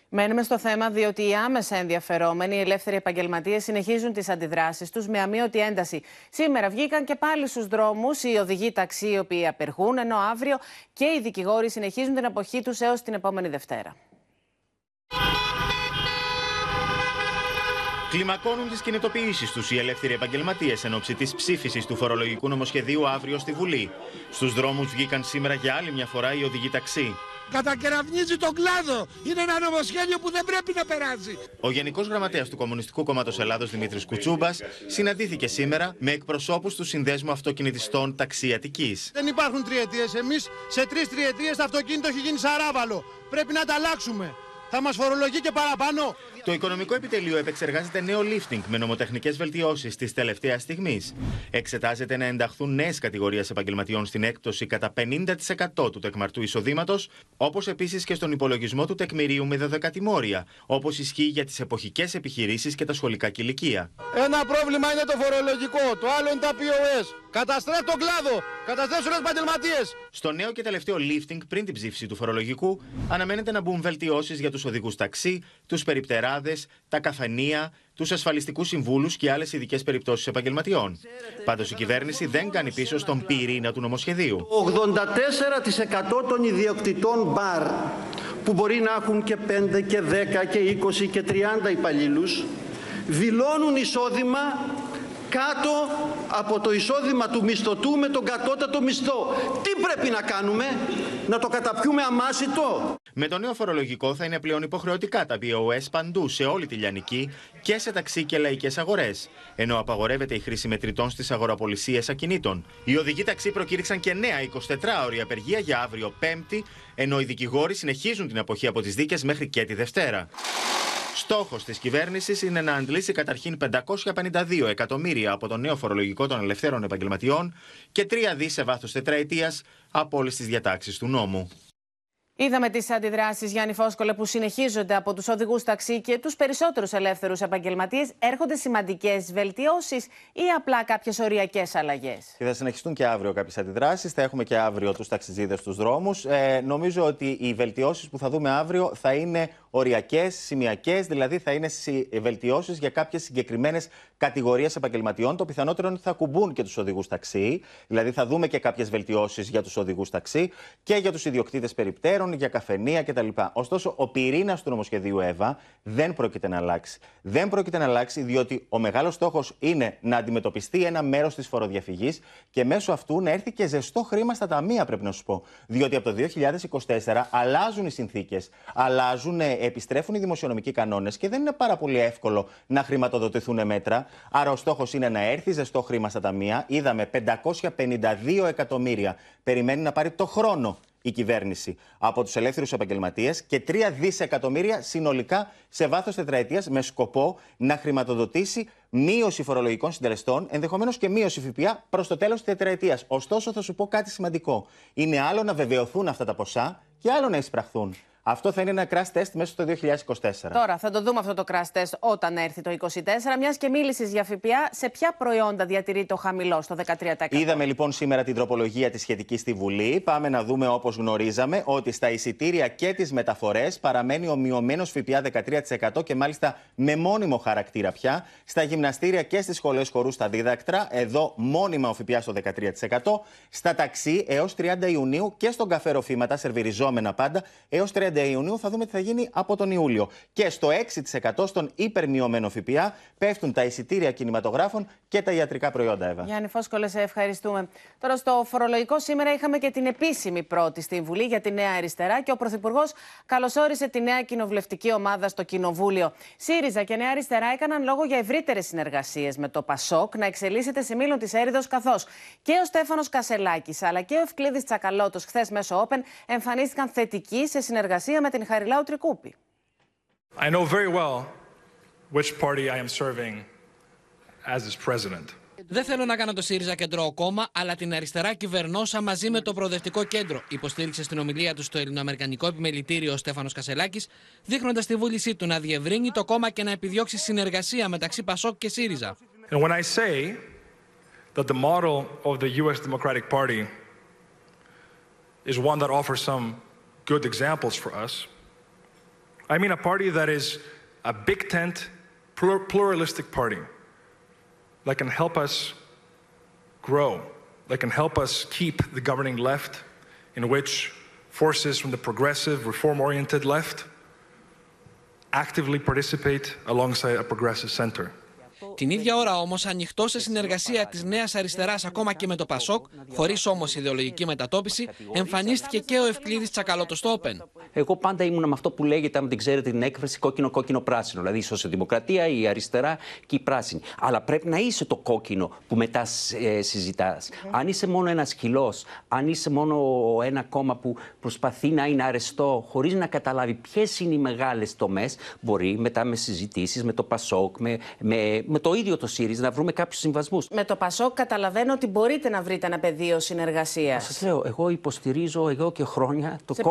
Μένουμε στο θέμα διότι οι άμεσα ενδιαφερόμενοι, οι ελεύθεροι επαγγελματίες, συνεχίζουν τις αντιδράσεις τους με αμύωτη ένταση. Σήμερα βγήκαν και πάλι στους δρόμους οι οδηγοί ταξί, οι οποίοι απεργούν, ενώ αύριο και οι δικηγόροι συνεχίζουν την αποχή τους έως την επόμενη Δευτέρα. Κλιμακώνουν τις κινητοποιήσεις τους οι ελεύθεροι επαγγελματίες εν ώψη της ψήφισης του φορολογικού νομοσχεδίου αύριο στη Βουλή. Στους δρόμους βγήκαν σήμερα για άλλη μια φορά οι οδηγοί ταξί. Κατακεραυνίζει τον κλάδο. Είναι ένα νομοσχέδιο που δεν πρέπει να περάσει. Ο Γενικός Γραμματέας του Κομμουνιστικού Κόμματος Ελλάδος Δημήτρης Κουτσούμπας συναντήθηκε σήμερα με εκπροσώπους του Συνδέσμου Αυτοκινητιστών Ταξί Αττικής. Δεν υπάρχουν τριετίες. Εμείς σε τρεις τριετίες το αυτοκίνητο έχει γίνει σαράβαλο. Πρέπει να τα αλλάξουμε. Θα μας φορολογεί και παραπάνω. Το Οικονομικό Επιτελείο επεξεργάζεται νέο lifting με νομοτεχνικές βελτιώσεις της τελευταίας στιγμής. Εξετάζεται να ενταχθούν νέες κατηγορίες επαγγελματιών στην έκπτωση κατά 50% του τεκμαρτού εισοδήματος, όπως επίσης και στον υπολογισμό του τεκμηρίου με δωδεκατημόρια, όπως ισχύει για τις εποχικές επιχειρήσεις και τα σχολικά κηλικία. Ένα πρόβλημα είναι το φορολογικό, το άλλο είναι τα POS. Καταστρέφει τον κλάδο, καταστρέφει του επαγγελματίες. Στο νέο και τελευταίο lifting πριν την ψήφιση του φορολογικού, αναμένεται να μπουν βελτιώσεις για τους οδηγούς ταξί, τους περιπτερά τα καφενεία, τους ασφαλιστικούς συμβούλους και άλλες ειδικές περιπτώσεις επαγγελματιών. Πάντως η κυβέρνηση δεν κάνει πίσω στον πυρήνα του νομοσχεδίου. 84% των ιδιοκτητών μπαρ που μπορεί να έχουν και 5 και 10 και 20 και 30 υπαλλήλους δηλώνουν εισόδημα κάτω από το εισόδημα του μισθωτού με τον κατώτατο μισθό. Τι πρέπει να κάνουμε, να το καταπιούμε αμάσιτο; Με το νέο φορολογικό θα είναι πλέον υποχρεωτικά τα BOS παντού σε όλη τη λιανική και σε ταξί και λαϊκές αγορές. Ενώ απαγορεύεται η χρήση μετρητών στις αγοραπολισίες ακινήτων. Οι οδηγοί ταξί προκήρυξαν και νέα 24ωρη απεργία για αύριο Πέμπτη, ενώ οι δικηγόροι συνεχίζουν την αποχή από τις δίκες μέχρι και τη Δευτέρα. Στόχος της κυβέρνησης είναι να αντλήσει καταρχήν 552 εκατομμύρια από το νέο φορολογικό των ελευθέρων επαγγελματιών και 3 δις σε βάθος τετραετίας από όλες τις διατάξεις του νόμου. Είδαμε τις αντιδράσεις, Γιάννη Φόσκολε, που συνεχίζονται από τους οδηγούς ταξί και τους περισσότερους ελεύθερους επαγγελματίες. Έρχονται σημαντικές βελτιώσεις ή απλά κάποιες οριακές αλλαγές; Και θα συνεχιστούν και αύριο κάποιες αντιδράσεις. Θα έχουμε και αύριο τους ταξιτζίδε στους δρόμους. Ε, νομίζω ότι οι βελτιώσεις που θα δούμε αύριο θα είναι οριακές, σημειακές, δηλαδή θα είναι βελτιώσεις για κάποιες συγκεκριμένες κατηγορίες επαγγελματιών. Το πιθανότερο είναι ότι θα κουμπούν και τους οδηγούς ταξί. Δηλαδή θα δούμε και κάποιες βελτιώσεις για τους οδηγούς ταξί και για τους ιδιοκτήτες περιπτέρων, για καφενεία κτλ. Ωστόσο, ο πυρήνας του νομοσχεδίου ΕΒΑ δεν πρόκειται να αλλάξει. Δεν πρόκειται να αλλάξει διότι ο μεγάλος στόχος είναι να αντιμετωπιστεί ένα μέρος της φοροδιαφυγής και μέσω αυτού να έρθει και ζεστό χρήμα στα ταμεία, πρέπει να σου πω. Διότι από το 2024 αλλάζουν οι συνθήκες, αλλάζουν επιστρέφουν οι δημοσιονομικοί κανόνες και δεν είναι πάρα πολύ εύκολο να χρηματοδοτηθούν μέτρα. Άρα ο στόχος είναι να έρθει ζεστό χρήμα στα ταμεία. Είδαμε 552 εκατομμύρια περιμένει να πάρει το χρόνο η κυβέρνηση από τους ελεύθερους επαγγελματίες και 3 δισεκατομμύρια συνολικά σε βάθος τετραετίας με σκοπό να χρηματοδοτήσει μείωση φορολογικών συντελεστών, ενδεχομένως και μείωση ΦΠΑ προς το τέλος της τετραετίας. Ωστόσο, θα σου πω κάτι σημαντικό. Είναι άλλο να βεβαιωθούν αυτά τα ποσά και άλλο να εισπραχθούν. Αυτό θα είναι ένα crash test μέσα στο 2024. Τώρα θα το δούμε αυτό το crash test όταν έρθει το 2024. Μιας και μίλησες για ΦΠΑ, σε ποια προϊόντα διατηρεί το χαμηλό στο 13%. Είδαμε λοιπόν σήμερα την τροπολογία τη σχετική στη Βουλή. Πάμε να δούμε όπως γνωρίζαμε ότι στα εισιτήρια και τις μεταφορές παραμένει ο μειωμένο ΦΠΑ 13% και μάλιστα με μόνιμο χαρακτήρα πια. Στα γυμναστήρια και στις σχολές χορούς στα δίδακτρα, εδώ μόνιμα ο ΦΠΑ στο 13%. Στα ταξί έως 30 Ιουνίου και στον καφέ ροφήματα, σερβιριζόμενα πάντα, έως 30 Ιουνίου θα δούμε τι θα γίνει από τον Ιούλιο. Και στο 6% στον υπερμειωμένο ΦΠΑ πέφτουν τα εισιτήρια κινηματογράφων και τα ιατρικά προϊόντα, Εύα. Γιάννη Φόσκολε, σε ευχαριστούμε. Τώρα στο φορολογικό σήμερα είχαμε και την επίσημη πρώτη στη Βουλή για τη Νέα Αριστερά και ο Πρωθυπουργός καλωσόρισε τη νέα κοινοβουλευτική ομάδα στο Κοινοβούλιο. ΣΥΡΙΖΑ και Νέα Αριστερά έκαναν λόγο για ευρύτερες συνεργασίες με το ΠΑΣΟΚ να εξελίσσεται σε μήλο της έρηδο, καθώς και ο Στέφανος Κασελάκης αλλά και ο Ευκλήδης Τσακαλώτος χθες μέσω Open εμφανίστηκαν θετικοί σε συνεργασία συνεργασία με την Χαριλάου Τρικούπη. I know very well which party I am serving as its president. Δεν θέλω να κάνω το ΣΥΡΙΖΑ κεντρό κόμμα, αλλά την αριστερά κυβερνώσα μαζί με το Προοδευτικό Κέντρο, υποστήριξε στην ομιλία του στο Ελληνοαμερικανικό Επιμελητήριο ο Στέφανος Κασελάκης, δείχνοντας τη βούλησή του να διευρύνει το κόμμα και να επιδιώξει συνεργασία μεταξύ Πασόκ και ΣΥΡΙΖΑ. And when I say that the model of the US Democratic Party is one that offers some good examples for us. I mean a party that is a big tent, pluralistic party that can help us grow, that can help us keep the governing left, in which forces from the progressive, reform oriented left actively participate alongside a progressive center. Την ίδια ώρα όμως ανοιχτό σε συνεργασία της Νέας Αριστεράς ακόμα και με το Πασόκ, χωρίς όμως ιδεολογική μετατόπιση, εμφανίστηκε και ο Ευκλήδης Τσακαλώτος στο Open. Εγώ πάντα ήμουν με αυτό που λέγεται, αν δεν ξέρετε την έκφραση, κόκκινο-κόκκινο-πράσινο. Δηλαδή η σοσιαλδημοκρατία, η αριστερά και η πράσινη. Αλλά πρέπει να είσαι το κόκκινο που μετά ε, συζητάς. Αν είσαι μόνο ένας σκυλός, αν είσαι μόνο ένα κόμμα που προσπαθεί να είναι αρεστό, χωρίς να καταλάβει ποιες είναι οι μεγάλες τομές, μπορεί μετά με συζητήσεις με το Πασόκ, με, με, με το ίδιο το ΣΥΡΙΖΑ να βρούμε κάποιους συμβασμούς. Με το ΠΑΣΟΚ καταλαβαίνω ότι μπορείτε να βρείτε ένα πεδίο συνεργασίας. Σας λέω, εγώ υποστηρίζω εδώ και χρόνια το σε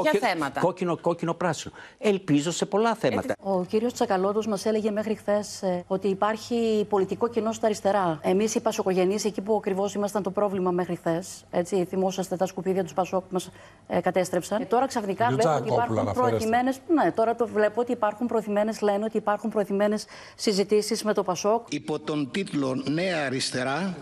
κόκκινο, κόκκινο, πράσινο. Ελπίζω σε πολλά θέματα. Ο κύριος Τσακαλώτος μας έλεγε μέχρι χθες ε, ότι υπάρχει πολιτικό κοινό στα αριστερά. Εμείς οι Πασοκογενείς, εκεί που ακριβώς ήμασταν το πρόβλημα μέχρι χθες, έτσι, θυμόσαστε τα σκουπίδια του Πασόκ που μας ε, κατέστρεψαν. Και τώρα ξαφνικά βλέπω ότι υπάρχουν προωθημένε. Ναι, τώρα το βλέπω ότι υπάρχουν προωθημένε, λένε ότι υπάρχουν προωθημένε συζητήσεις με το Πασόκ υπό τον τίτλο Νέα Αριστερά.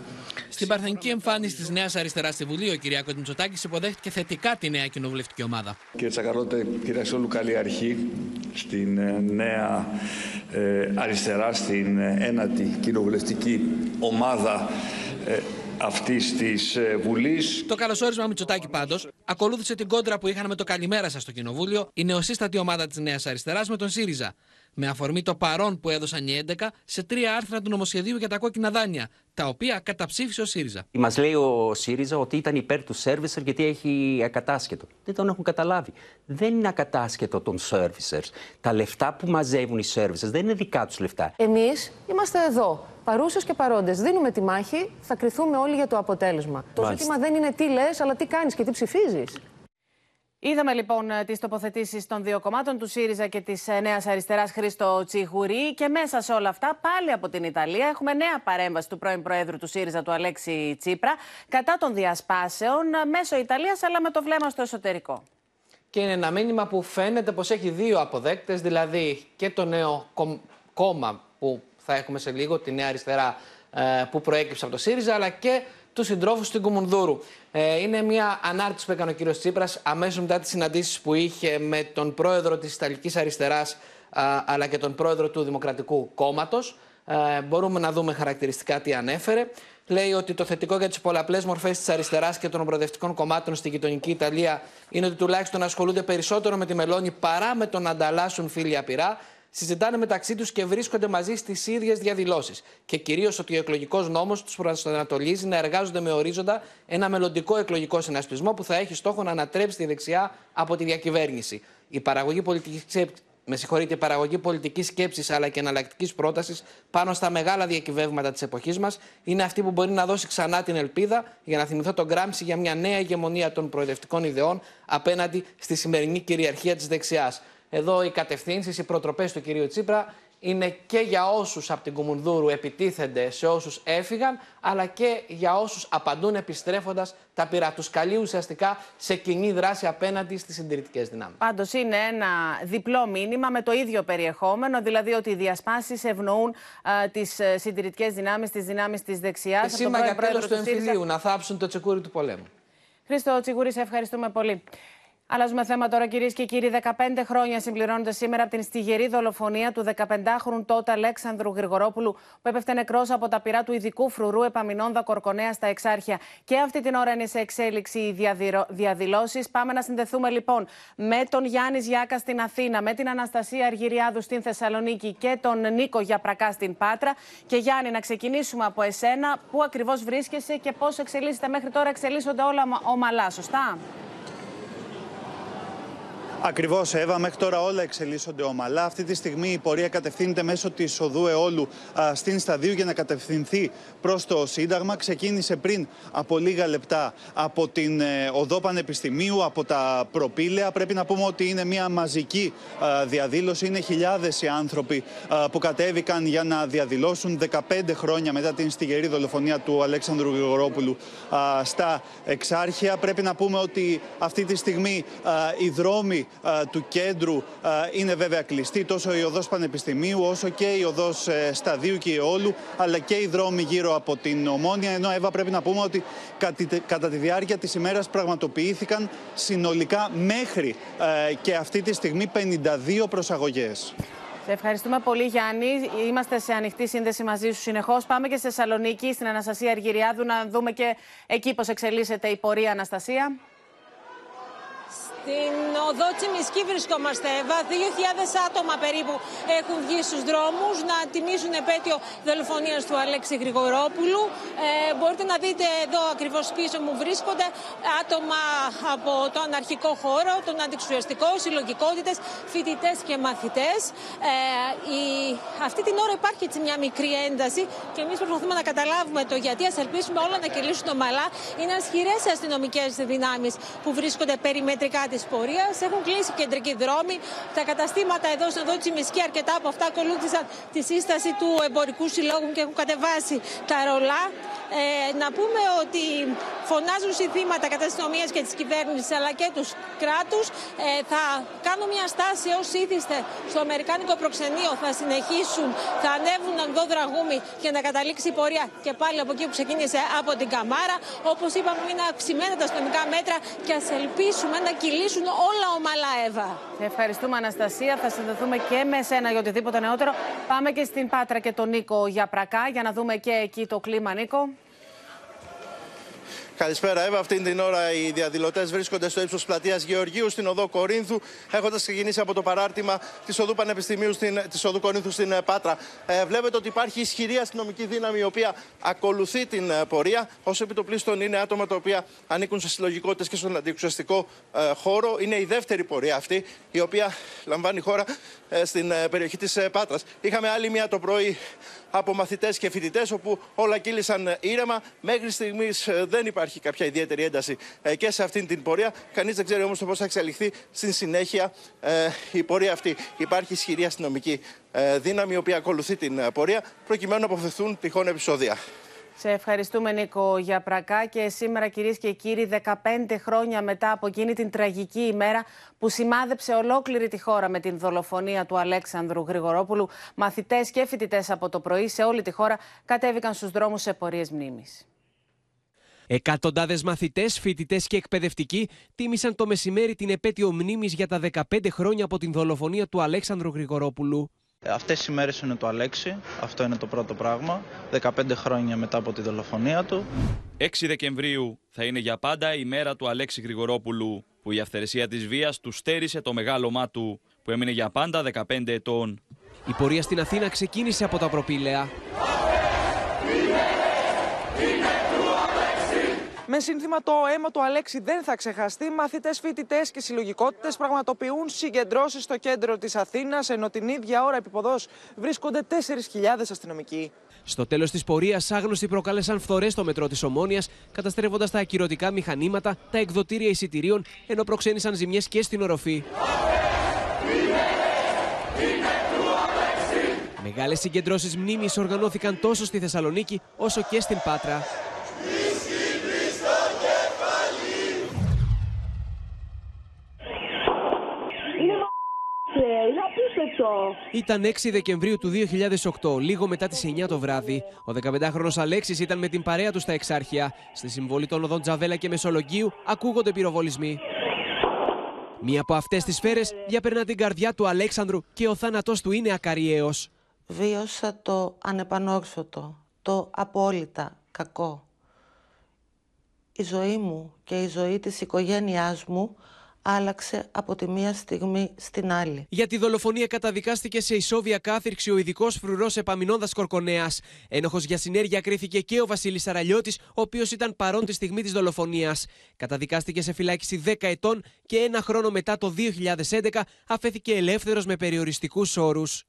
Στην παρθενική εμφάνιση της Νέας Αριστεράς στη Βουλή, ο κ. Μητσοτάκης υποδέχτηκε θετικά τη νέα κοινοβουλευτική ομάδα. Κύριε Τσακαρότε, κύριε Σόλου, καλή αρχή στην ε, νέα ε, αριστερά, στην ε, ένατη κοινοβουλευτική ομάδα ε, αυτής της ε, Βουλής. Το καλωσόρισμα Μητσοτάκη πάντως ακολούθησε την κόντρα που είχαν με το καλημέρα σας στο Κοινοβούλιο η νεοσύστατη ομάδα της Νέας Αριστεράς με τον ΣΥΡΙΖΑ με αφορμή το παρόν που έδωσαν οι 11 σε τρία άρθρα του νομοσχεδίου για τα κόκκινα δάνεια, τα οποία καταψήφισε ο ΣΥΡΙΖΑ. Μας λέει ο ΣΥΡΙΖΑ ότι ήταν υπέρ του σερβισερ γιατί έχει ακατάσχετο. Δεν τον έχουν καταλάβει. Δεν είναι ακατάσχετο των σερβισερ. Τα λεφτά που μαζεύουν οι σερβισερ δεν είναι δικά τους λεφτά. Εμείς είμαστε εδώ. Παρούσες και παρόντες. Δίνουμε τη μάχη, θα κρυθούμε όλοι για το αποτέλεσμα. Το ζήτημα δεν είναι τι λες, αλλά τι κάνεις και τι ψηφίζεις. Είδαμε λοιπόν τις τοποθετήσεις των δύο κομμάτων, του ΣΥΡΙΖΑ και της Νέας Αριστεράς Χρήστο Τσιγουρή. Και μέσα σε όλα αυτά, πάλι από την Ιταλία, έχουμε νέα παρέμβαση του πρώην Προέδρου του ΣΥΡΙΖΑ, του Αλέξη Τσίπρα, κατά των διασπάσεων μέσω Ιταλίας, αλλά με το βλέμμα στο εσωτερικό. Και είναι ένα μήνυμα που φαίνεται πως έχει δύο αποδέκτες, δηλαδή και το νέο κόμμα που θα έχουμε σε λίγο, τη Νέα Αριστερά ε, που προέκυψε από το ΣΥΡΙΖΑ, αλλά και τους συντρόφους στην Κουμουνδούρου. Ε, είναι μια ανάρτηση που έκανε ο κύριος Τσίπρας αμέσως μετά τις συναντήσεις που είχε με τον πρόεδρο της Ιταλικής Αριστεράς αλλά και τον πρόεδρο του Δημοκρατικού Κόμματος. Ε, μπορούμε να δούμε χαρακτηριστικά τι ανέφερε. Λέει ότι το θετικό για τις πολλαπλές μορφές της αριστεράς και των προοδευτικών κομμάτων στη γειτονική Ιταλία είναι ότι τουλάχιστον ασχολούνται περισσότερο με τη Μελώνη παρά με το να ανταλλάσσουν φίλοι απειρά συζητάνε μεταξύ τους και βρίσκονται μαζί στις ίδιες διαδηλώσεις. Και κυρίως ότι ο εκλογικός νόμος τους προσανατολίζει να εργάζονται με ορίζοντα ένα μελλοντικό εκλογικό συνασπισμό που θα έχει στόχο να ανατρέψει τη δεξιά από τη διακυβέρνηση. Η παραγωγή πολιτικής με συγχωρείτε, παραγωγή πολιτικής σκέψης αλλά και εναλλακτικής πρότασης πάνω στα μεγάλα διακυβεύματα της εποχής μας είναι αυτή που μπορεί να δώσει ξανά την ελπίδα για να θυμηθώ τον Γκράμψη για μια νέα ηγεμονία των προοδευτικών ιδεών απέναντι στη σημερινή κυριαρχία της δεξιάς. Εδώ οι κατευθύνσεις, οι προτροπές του κυρίου Τσίπρα είναι και για όσους από την Κουμουνδούρου επιτίθενται σε όσους έφυγαν, αλλά και για όσους απαντούν επιστρέφοντας τα πειρά. Τους καλεί ουσιαστικά σε κοινή δράση απέναντι στις συντηρητικές δυνάμεις. Πάντως είναι ένα διπλό μήνυμα με το ίδιο περιεχόμενο, δηλαδή ότι οι διασπάσεις ευνοούν α, τις ε, συντηρητικές δυνάμεις, τις δυνάμεις της δεξιάς. Και σήμερα για τέλος του εμφυλίου να θάψουν το τσεκούρι του πολέμου. Χρήστο Τσιγούρης, σε ευχαριστούμε πολύ. Αλλάζουμε θέμα τώρα, κυρίες και κύριοι. 15 χρόνια συμπληρώνονται σήμερα από την στιγερή δολοφονία του 15χρονου τότε Αλέξανδρου Γρηγορόπουλου, που έπεφτε νεκρός από τα πυρά του ειδικού φρουρού Επαμινόνδα Κορκονέα στα Εξάρχεια. Και αυτή την ώρα είναι σε εξέλιξη οι διαδηλώσεις. Πάμε να συνδεθούμε λοιπόν με τον Γιάννη Γιάκα στην Αθήνα, με την Αναστασία Αργυριάδου στην Θεσσαλονίκη και τον Νίκο Γιαπρακά στην Πάτρα. Και Γιάννη, να ξεκινήσουμε από εσένα. Πού ακριβώς βρίσκεσαι και πώς εξελίσσεται μέχρι τώρα, εξελίσσονται όλα ομαλά, σωστά; Ακριβώς, Εύα. Μέχρι τώρα όλα εξελίσσονται ομαλά. Αυτή τη στιγμή η πορεία κατευθύνεται μέσω της οδού Εόλου στην Σταδίου για να κατευθυνθεί προς το Σύνταγμα. Ξεκίνησε πριν από λίγα λεπτά από την ε, οδό Πανεπιστημίου, από τα προπήλαια. Πρέπει να πούμε ότι είναι μια μαζική διαδήλωση. Είναι χιλιάδες οι άνθρωποι που κατέβηκαν για να διαδηλώσουν 15 χρόνια μετά την στιγερή δολοφονία του Αλέξανδρου Γρηγορόπουλου στα Εξάρχεια. Πρέπει να πούμε ότι αυτή τη στιγμή οι δρόμοι του κέντρου είναι βέβαια κλειστή τόσο η οδός Πανεπιστημίου όσο και η οδός ε, Σταδίου και Όλου αλλά και οι δρόμοι γύρω από την Ομόνια ενώ Εύα πρέπει να πούμε ότι κατά τη διάρκεια της ημέρας πραγματοποιήθηκαν συνολικά μέχρι ε, και αυτή τη στιγμή 52 προσαγωγές. Σε ευχαριστούμε πολύ, Γιάννη. Είμαστε σε ανοιχτή σύνδεση μαζί σου συνεχώς. Πάμε και στη Θεσσαλονίκη, στην Αναστασία Αργυριάδου, να δούμε και εκεί πώς εξελίσσεται η πορεία, Αναστασία. Στην οδό Τσιμισκή βρισκόμαστε, Εύα. 2.000 άτομα περίπου έχουν βγει στους δρόμους να τιμήσουν επέτειο δολοφονίας του Αλέξη Γρηγορόπουλου. Ε, μπορείτε να δείτε εδώ ακριβώς πίσω μου βρίσκονται άτομα από τον αρχικό χώρο, τον αντιξουσιαστικό, συλλογικότητες, φοιτητές και μαθητές. Ε, αυτή την ώρα υπάρχει έτσι μια μικρή ένταση και εμείς προσπαθούμε να καταλάβουμε το γιατί. Α ελπίσουμε όλα να κυλήσουν ομαλά. Είναι ισχυρέ αστυνομικές δυνάμεις που βρίσκονται περιμετρικά της πορείας. Έχουν κλείσει κεντρικοί δρόμοι. Τα καταστήματα εδώ στον Δότσι Μισκή, αρκετά από αυτά ακολούθησαν τη σύσταση του εμπορικού συλλόγου και έχουν κατεβάσει τα ρολά. Ε, να πούμε ότι φωνάζουν συνθήματα κατά της αστυνομία και της κυβέρνησης αλλά και τους κράτους. Ε, θα κάνουν μια στάση ως ήθιστε στο Αμερικάνικο προξενείο. Θα συνεχίσουν, θα ανέβουν δραγούμοι για να καταλήξει η πορεία και πάλι από εκεί που ξεκίνησε από την Καμάρα. Όπως είπαμε, είναι αυξημένα τα αστυνομικά μέτρα και ας ελπίσουμε να κυλήσει κυλήσουν όλα ομαλά, Εύα. Ευχαριστούμε, Αναστασία. Θα συνδεθούμε και με σένα για οτιδήποτε νεότερο. Πάμε και στην Πάτρα και τον Νίκο για πρακά για να δούμε και εκεί το κλίμα, Νίκο. Καλησπέρα, Εύα. Αυτή την ώρα οι διαδηλωτές βρίσκονται στο ύψος πλατείας Γεωργίου στην οδό Κορίνθου, έχοντας ξεκινήσει από το παράρτημα της οδού Πανεπιστημίου στην, της οδού Κορίνθου στην ε, Πάτρα. Ε, βλέπετε ότι υπάρχει ισχυρή αστυνομική δύναμη η οποία ακολουθεί την ε, πορεία. Όσο επιτοπλίστων είναι άτομα τα οποία ανήκουν σε συλλογικότητες και στον αντιεξουσιαστικό ε, χώρο. Είναι η δεύτερη πορεία αυτή, η οποία λαμβάνει χώρα στην περιοχή της Πάτρας. Είχαμε άλλη μία το πρωί από μαθητές και φοιτητές, όπου όλα κύλησαν ήρεμα. Μέχρι στιγμής δεν υπάρχει κάποια ιδιαίτερη ένταση και σε αυτήν την πορεία. Κανείς δεν ξέρει όμως το πώς θα εξελιχθεί στην συνέχεια η πορεία αυτή. Υπάρχει ισχυρή αστυνομική δύναμη, η οποία ακολουθεί την πορεία, προκειμένου να αποφευθούν τυχόν επεισόδια. Σε ευχαριστούμε Νίκο για πρακά και σήμερα κυρίες και κύριοι 15 χρόνια μετά από εκείνη την τραγική ημέρα που σημάδεψε ολόκληρη τη χώρα με την δολοφονία του Αλέξανδρου Γρηγορόπουλου μαθητές και φοιτητές από το πρωί σε όλη τη χώρα κατέβηκαν στους δρόμους σε πορείες μνήμης. Εκατοντάδες μαθητές, φοιτητές και εκπαιδευτικοί τίμησαν το μεσημέρι την επέτειο μνήμης για τα 15 χρόνια από την δολοφονία του Αλέξανδρου Γρηγορόπουλου. Αυτές οι μέρες είναι το Αλέξη, αυτό είναι το πρώτο πράγμα, 15 χρόνια μετά από τη δολοφονία του. 6 Δεκεμβρίου θα είναι για πάντα η μέρα του Αλέξη Γρηγορόπουλου, που η αυθαιρεσία της βίας του στέρισε το μεγάλωμά του, που έμεινε για πάντα 15 ετών. Η πορεία στην Αθήνα ξεκίνησε από τα προπήλαια. Με σύνθημα το αίμα του Αλέξη δεν θα ξεχαστεί, μαθητές, φοιτητές και συλλογικότητες πραγματοποιούν συγκεντρώσεις στο κέντρο της Αθήνας, ενώ την ίδια ώρα επιποδός βρίσκονται 4.000 αστυνομικοί. Στο τέλος της πορείας, άγνωστοι προκάλεσαν φθορές στο μετρό της Ομόνιας, καταστρέφοντας τα ακυρωτικά μηχανήματα, τα εκδοτήρια εισιτηρίων, ενώ προξένησαν ζημιές και στην οροφή. Μεγάλες συγκεντρώσεις μνήμης οργανώθηκαν τόσο στη Θεσσαλονίκη όσο και στην Πάτρα. Ήταν 6 Δεκεμβρίου του 2008, λίγο μετά τις 9 το βράδυ. Ο 15χρονος Αλέξης ήταν με την παρέα του στα Εξάρχεια. Στη συμβολή των οδών Τζαβέλα και Μεσολογγίου ακούγονται πυροβολισμοί. Μία από αυτές τις σφαίρες διαπερνά την καρδιά του Αλέξανδρου και ο θάνατός του είναι ακαριαίος. Βίωσα το ανεπανόρθωτο, το απόλυτα κακό. Η ζωή μου και η ζωή της οικογένειάς μου άλλαξε από τη μία στιγμή στην άλλη. Για τη δολοφονία καταδικάστηκε σε ισόβια κάθυρξη ο ειδικός φρουρός Επαμινώντα Κορκονέας. Ένοχος για συνέργεια κρίθηκε και ο Βασίλης Σαραλιώτης, ο οποίος ήταν παρόν τη στιγμή της δολοφονίας. Καταδικάστηκε σε φυλάκιση 10 ετών και ένα χρόνο μετά το 2011 αφέθηκε ελεύθερος με περιοριστικούς όρους.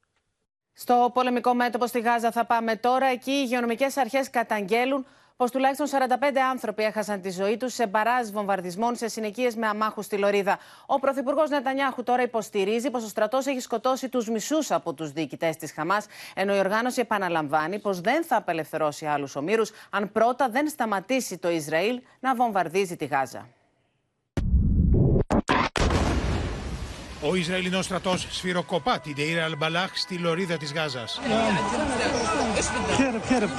Στο πολεμικό μέτωπο στη Γάζα θα πάμε τώρα. Εκεί οι υγειονομικές αρχές καταγγέλουν πως τουλάχιστον 45 άνθρωποι έχασαν τη ζωή τους σε μπαράζ βομβαρδισμών σε συνοικίες με αμάχους στη Λωρίδα. Ο Πρωθυπουργός Νετανιάχου τώρα υποστηρίζει πως ο στρατός έχει σκοτώσει τους μισούς από τους διοικητές της Χαμάς, ενώ η οργάνωση επαναλαμβάνει πως δεν θα απελευθερώσει άλλους ομήρους αν πρώτα δεν σταματήσει το Ισραήλ να βομβαρδίζει τη Γάζα. Ο Ισραηλινός στρατός σφυροκοπά την Τεϊρ Αλμπαλάχ στη λωρίδα της Γάζας.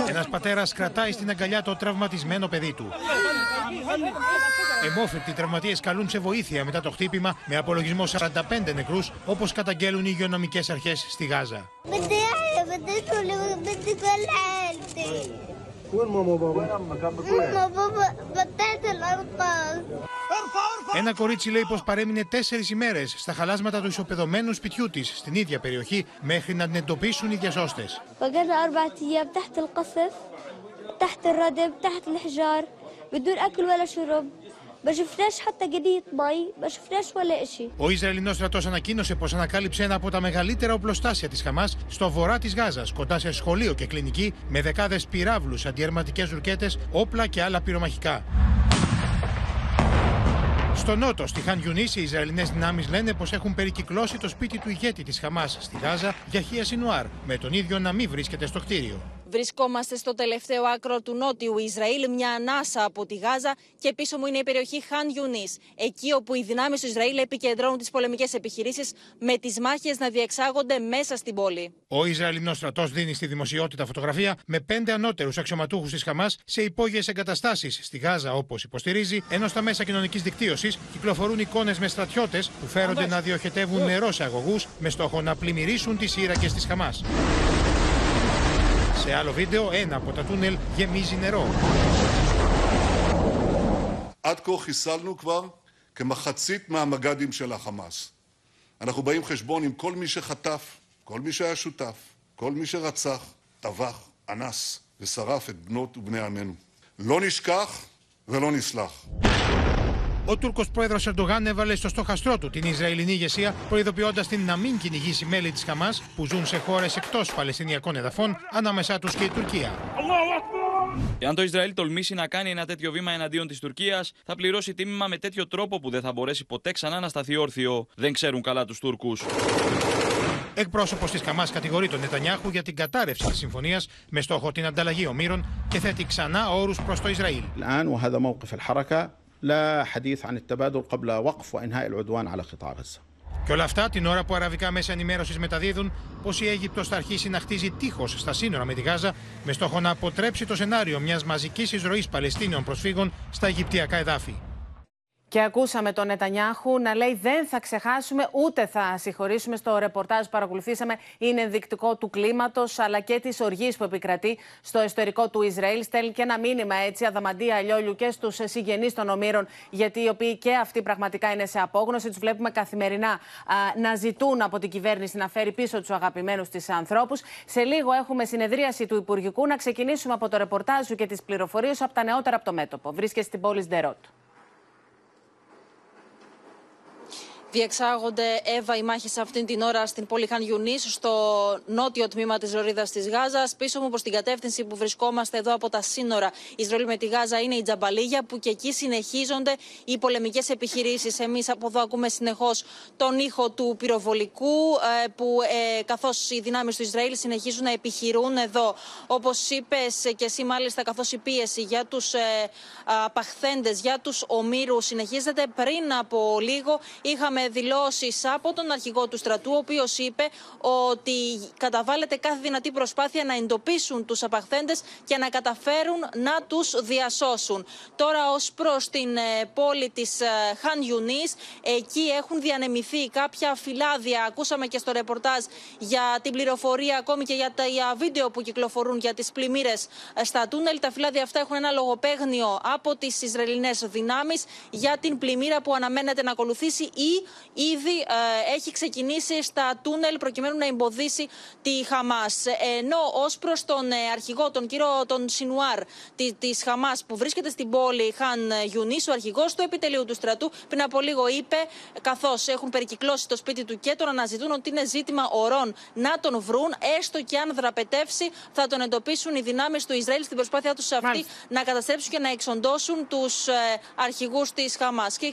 Ένας πατέρας κρατάει στην αγκαλιά το τραυματισμένο παιδί του. Εμόφυρτοι τραυματίες καλούν σε βοήθεια μετά το χτύπημα με απολογισμό 45 νεκρούς, όπως καταγγέλουν οι υγειονομικές αρχές στη Γάζα. Ένα κορίτσι λέει πως παρέμεινε τέσσερις ημέρες στα χαλάσματα του ισοπεδωμένου σπιτιού της στην ίδια περιοχή μέχρι να την εντοπίσουν οι διασώστες. Ο Ισραηλινός στρατός ανακοίνωσε πως ανακάλυψε ένα από τα μεγαλύτερα οπλοστάσια της Χαμάς στο βορρά της Γάζας, κοντά σε σχολείο και κλινική, με δεκάδες πυράβλους, αντιερματικές ρουκέτες, όπλα και άλλα πυρομαχικά. Στο νότο, στη Χαν Ιουνί, οι Ισραηλινές δυνάμεις λένε πως έχουν περικυκλώσει το σπίτι του ηγέτη της Χαμάς στη Γάζα, Γιαχία Σινουάρ, με τον ίδιο να μην βρίσκεται στο κτίριο. Βρισκόμαστε στο τελευταίο άκρο του νότιου Ισραήλ, μια ανάσα από τη Γάζα και πίσω μου είναι η περιοχή Χαν Ιουνί. Εκεί όπου οι δυνάμεις του Ισραήλ επικεντρώνουν τις πολεμικές επιχειρήσεις με τις μάχες να διεξάγονται μέσα στην πόλη. Ο Ισραηλινός στρατός δίνει στη δημοσιότητα φωτογραφία με πέντε ανώτερους αξιωματούχους της Χαμάς σε υπόγειες εγκαταστάσεις στη Γάζα, όπως υποστηρίζει, ενώ στα μέσα κοινωνικής δικτύωσης κυκλοφορούν εικόνες με στρατιώτες που φέρονται να διοχετεύουν νερό σε αγωγούς με στόχο να πλημμυρίσουν τι σύρακε τη Χαμάς. Σε άλλο βίντεο, ένα από τα τούνελ γεμίζει νερό. עד כה חיסלנו כבר כמחצית מהמג"דים של החמאס. אנחנו באים חשבון עם כל מי שחטף, כל מי שהיה שותף, כל מי שרצח, טבח, אנס ושרף את בנות ובני עמנו. לא נשכח ולא נסלח. Ο Τούρκος πρόεδρος Ερντογάν έβαλε στο στόχαστρό του την Ισραηλινή ηγεσία, προειδοποιώντας την να μην κυνηγήσει μέλη της Χαμάς που ζουν σε χώρες εκτός Παλαιστινιακών εδαφών, ανάμεσά τους και η Τουρκία. Εάν το Ισραήλ τολμήσει να κάνει ένα τέτοιο βήμα εναντίον της Τουρκίας, θα πληρώσει τίμημα με τέτοιο τρόπο που δεν θα μπορέσει ποτέ ξανά να σταθεί όρθιο. Δεν ξέρουν καλά τους Τούρκους. Εκπρόσωπος της Χαμάς κατηγορεί τον Νετανιάχου για την κατάρρευση της συμφωνίας με στόχο την ανταλλαγή ομήρων και θέτει ξανά όρους προς το Ισραήλ. لا حديث عن التبادل قبل وقف وانهاء العدوان على قطاع غزه. Και όλα αυτά την ώρα που αραβικά μέσα ενημέρωση μεταδίδουν πω η Αίγυπτο θα αρχίσει να χτίζει τείχο στα σύνορα με τη Γάζα με στόχο να αποτρέψει το σενάριο μια μαζική εισρωή Παλαιστίνιων προσφύγων στα Αιγυπτιακά εδάφη. Και ακούσαμε τον Νετανιάχου να λέει δεν θα ξεχάσουμε ούτε θα συγχωρήσουμε στο ρεπορτάζ που παρακολουθήσαμε. Είναι ενδεικτικό του κλίματος αλλά και της οργής που επικρατεί στο εσωτερικό του Ισραήλ. Στέλνει και ένα μήνυμα έτσι αδαμαντία αλλιόλιου και στους συγγενείς των ομήρων, γιατί οι οποίοι και αυτοί πραγματικά είναι σε απόγνωση. Τους βλέπουμε καθημερινά α, να ζητούν από την κυβέρνηση να φέρει πίσω τους αγαπημένους της ανθρώπους. Σε λίγο έχουμε συνεδρίαση του Υπουργικού. Να ξεκινήσουμε από το ρεπορτάζ και τις πληροφορίες από τα νεότερα από το μέτωπο. Βρίσκεται στην πόλη Σντερότ. Διεξάγονται, Εύα, οι μάχες αυτήν την ώρα στην πόλη Χαν Ιουνί, στο νότιο τμήμα της Λωρίδα της Γάζας. Πίσω μου προς την κατεύθυνση που βρισκόμαστε εδώ από τα σύνορα Ισραήλ με τη Γάζα είναι η Τζαμπαλίγια, που και εκεί συνεχίζονται οι πολεμικές επιχειρήσεις. Εμείς από εδώ ακούμε συνεχώς τον ήχο του πυροβολικού, ε, που ε, καθώς οι δυνάμεις του Ισραήλ συνεχίζουν να επιχειρούν εδώ. Όπως είπες και εσύ, μάλιστα, καθώς η πίεση για τους ε, απαχθέντες, για τους ομήρους συνεχίζεται, πριν από λίγο είχαμε δηλώσεις από τον αρχηγό του στρατού, ο οποίος είπε ότι καταβάλλεται κάθε δυνατή προσπάθεια να εντοπίσουν τους απαχθέντες και να καταφέρουν να τους διασώσουν. Τώρα, ως προς την ε, πόλη της ε, Χαν Ιουνί, εκεί έχουν διανεμηθεί κάποια φυλάδια. Ακούσαμε και στο ρεπορτάζ για την πληροφορία, ακόμη και για τα βίντεο που κυκλοφορούν για τις πλημμύρες ε, στα τούνελ. Τα φυλάδια αυτά έχουν ένα λογοπαίγνιο από τις Ισραηλινές δυνάμεις για την πλημμύρα που αναμένεται να ακολουθήσει ή ήδη ε, έχει ξεκινήσει στα τούνελ προκειμένου να εμποδίσει τη Χαμάς. Ενώ ως προς τον ε, αρχηγό, τον κύριο τον Σινουάρ τη Χαμάς που βρίσκεται στην πόλη Χαν Γιουνί, ο αρχηγός του επιτελείου του στρατού, πριν από λίγο είπε, καθώς έχουν περικυκλώσει το σπίτι του και τον αναζητούν, ότι είναι ζήτημα ωρών να τον βρουν, έστω και αν δραπετεύσει, θα τον εντοπίσουν οι δυνάμεις του Ισραήλ στην προσπάθειά τους αυτή να καταστρέψουν και να εξοντώσουν τους ε, αρχηγούς της Χαμάς. Και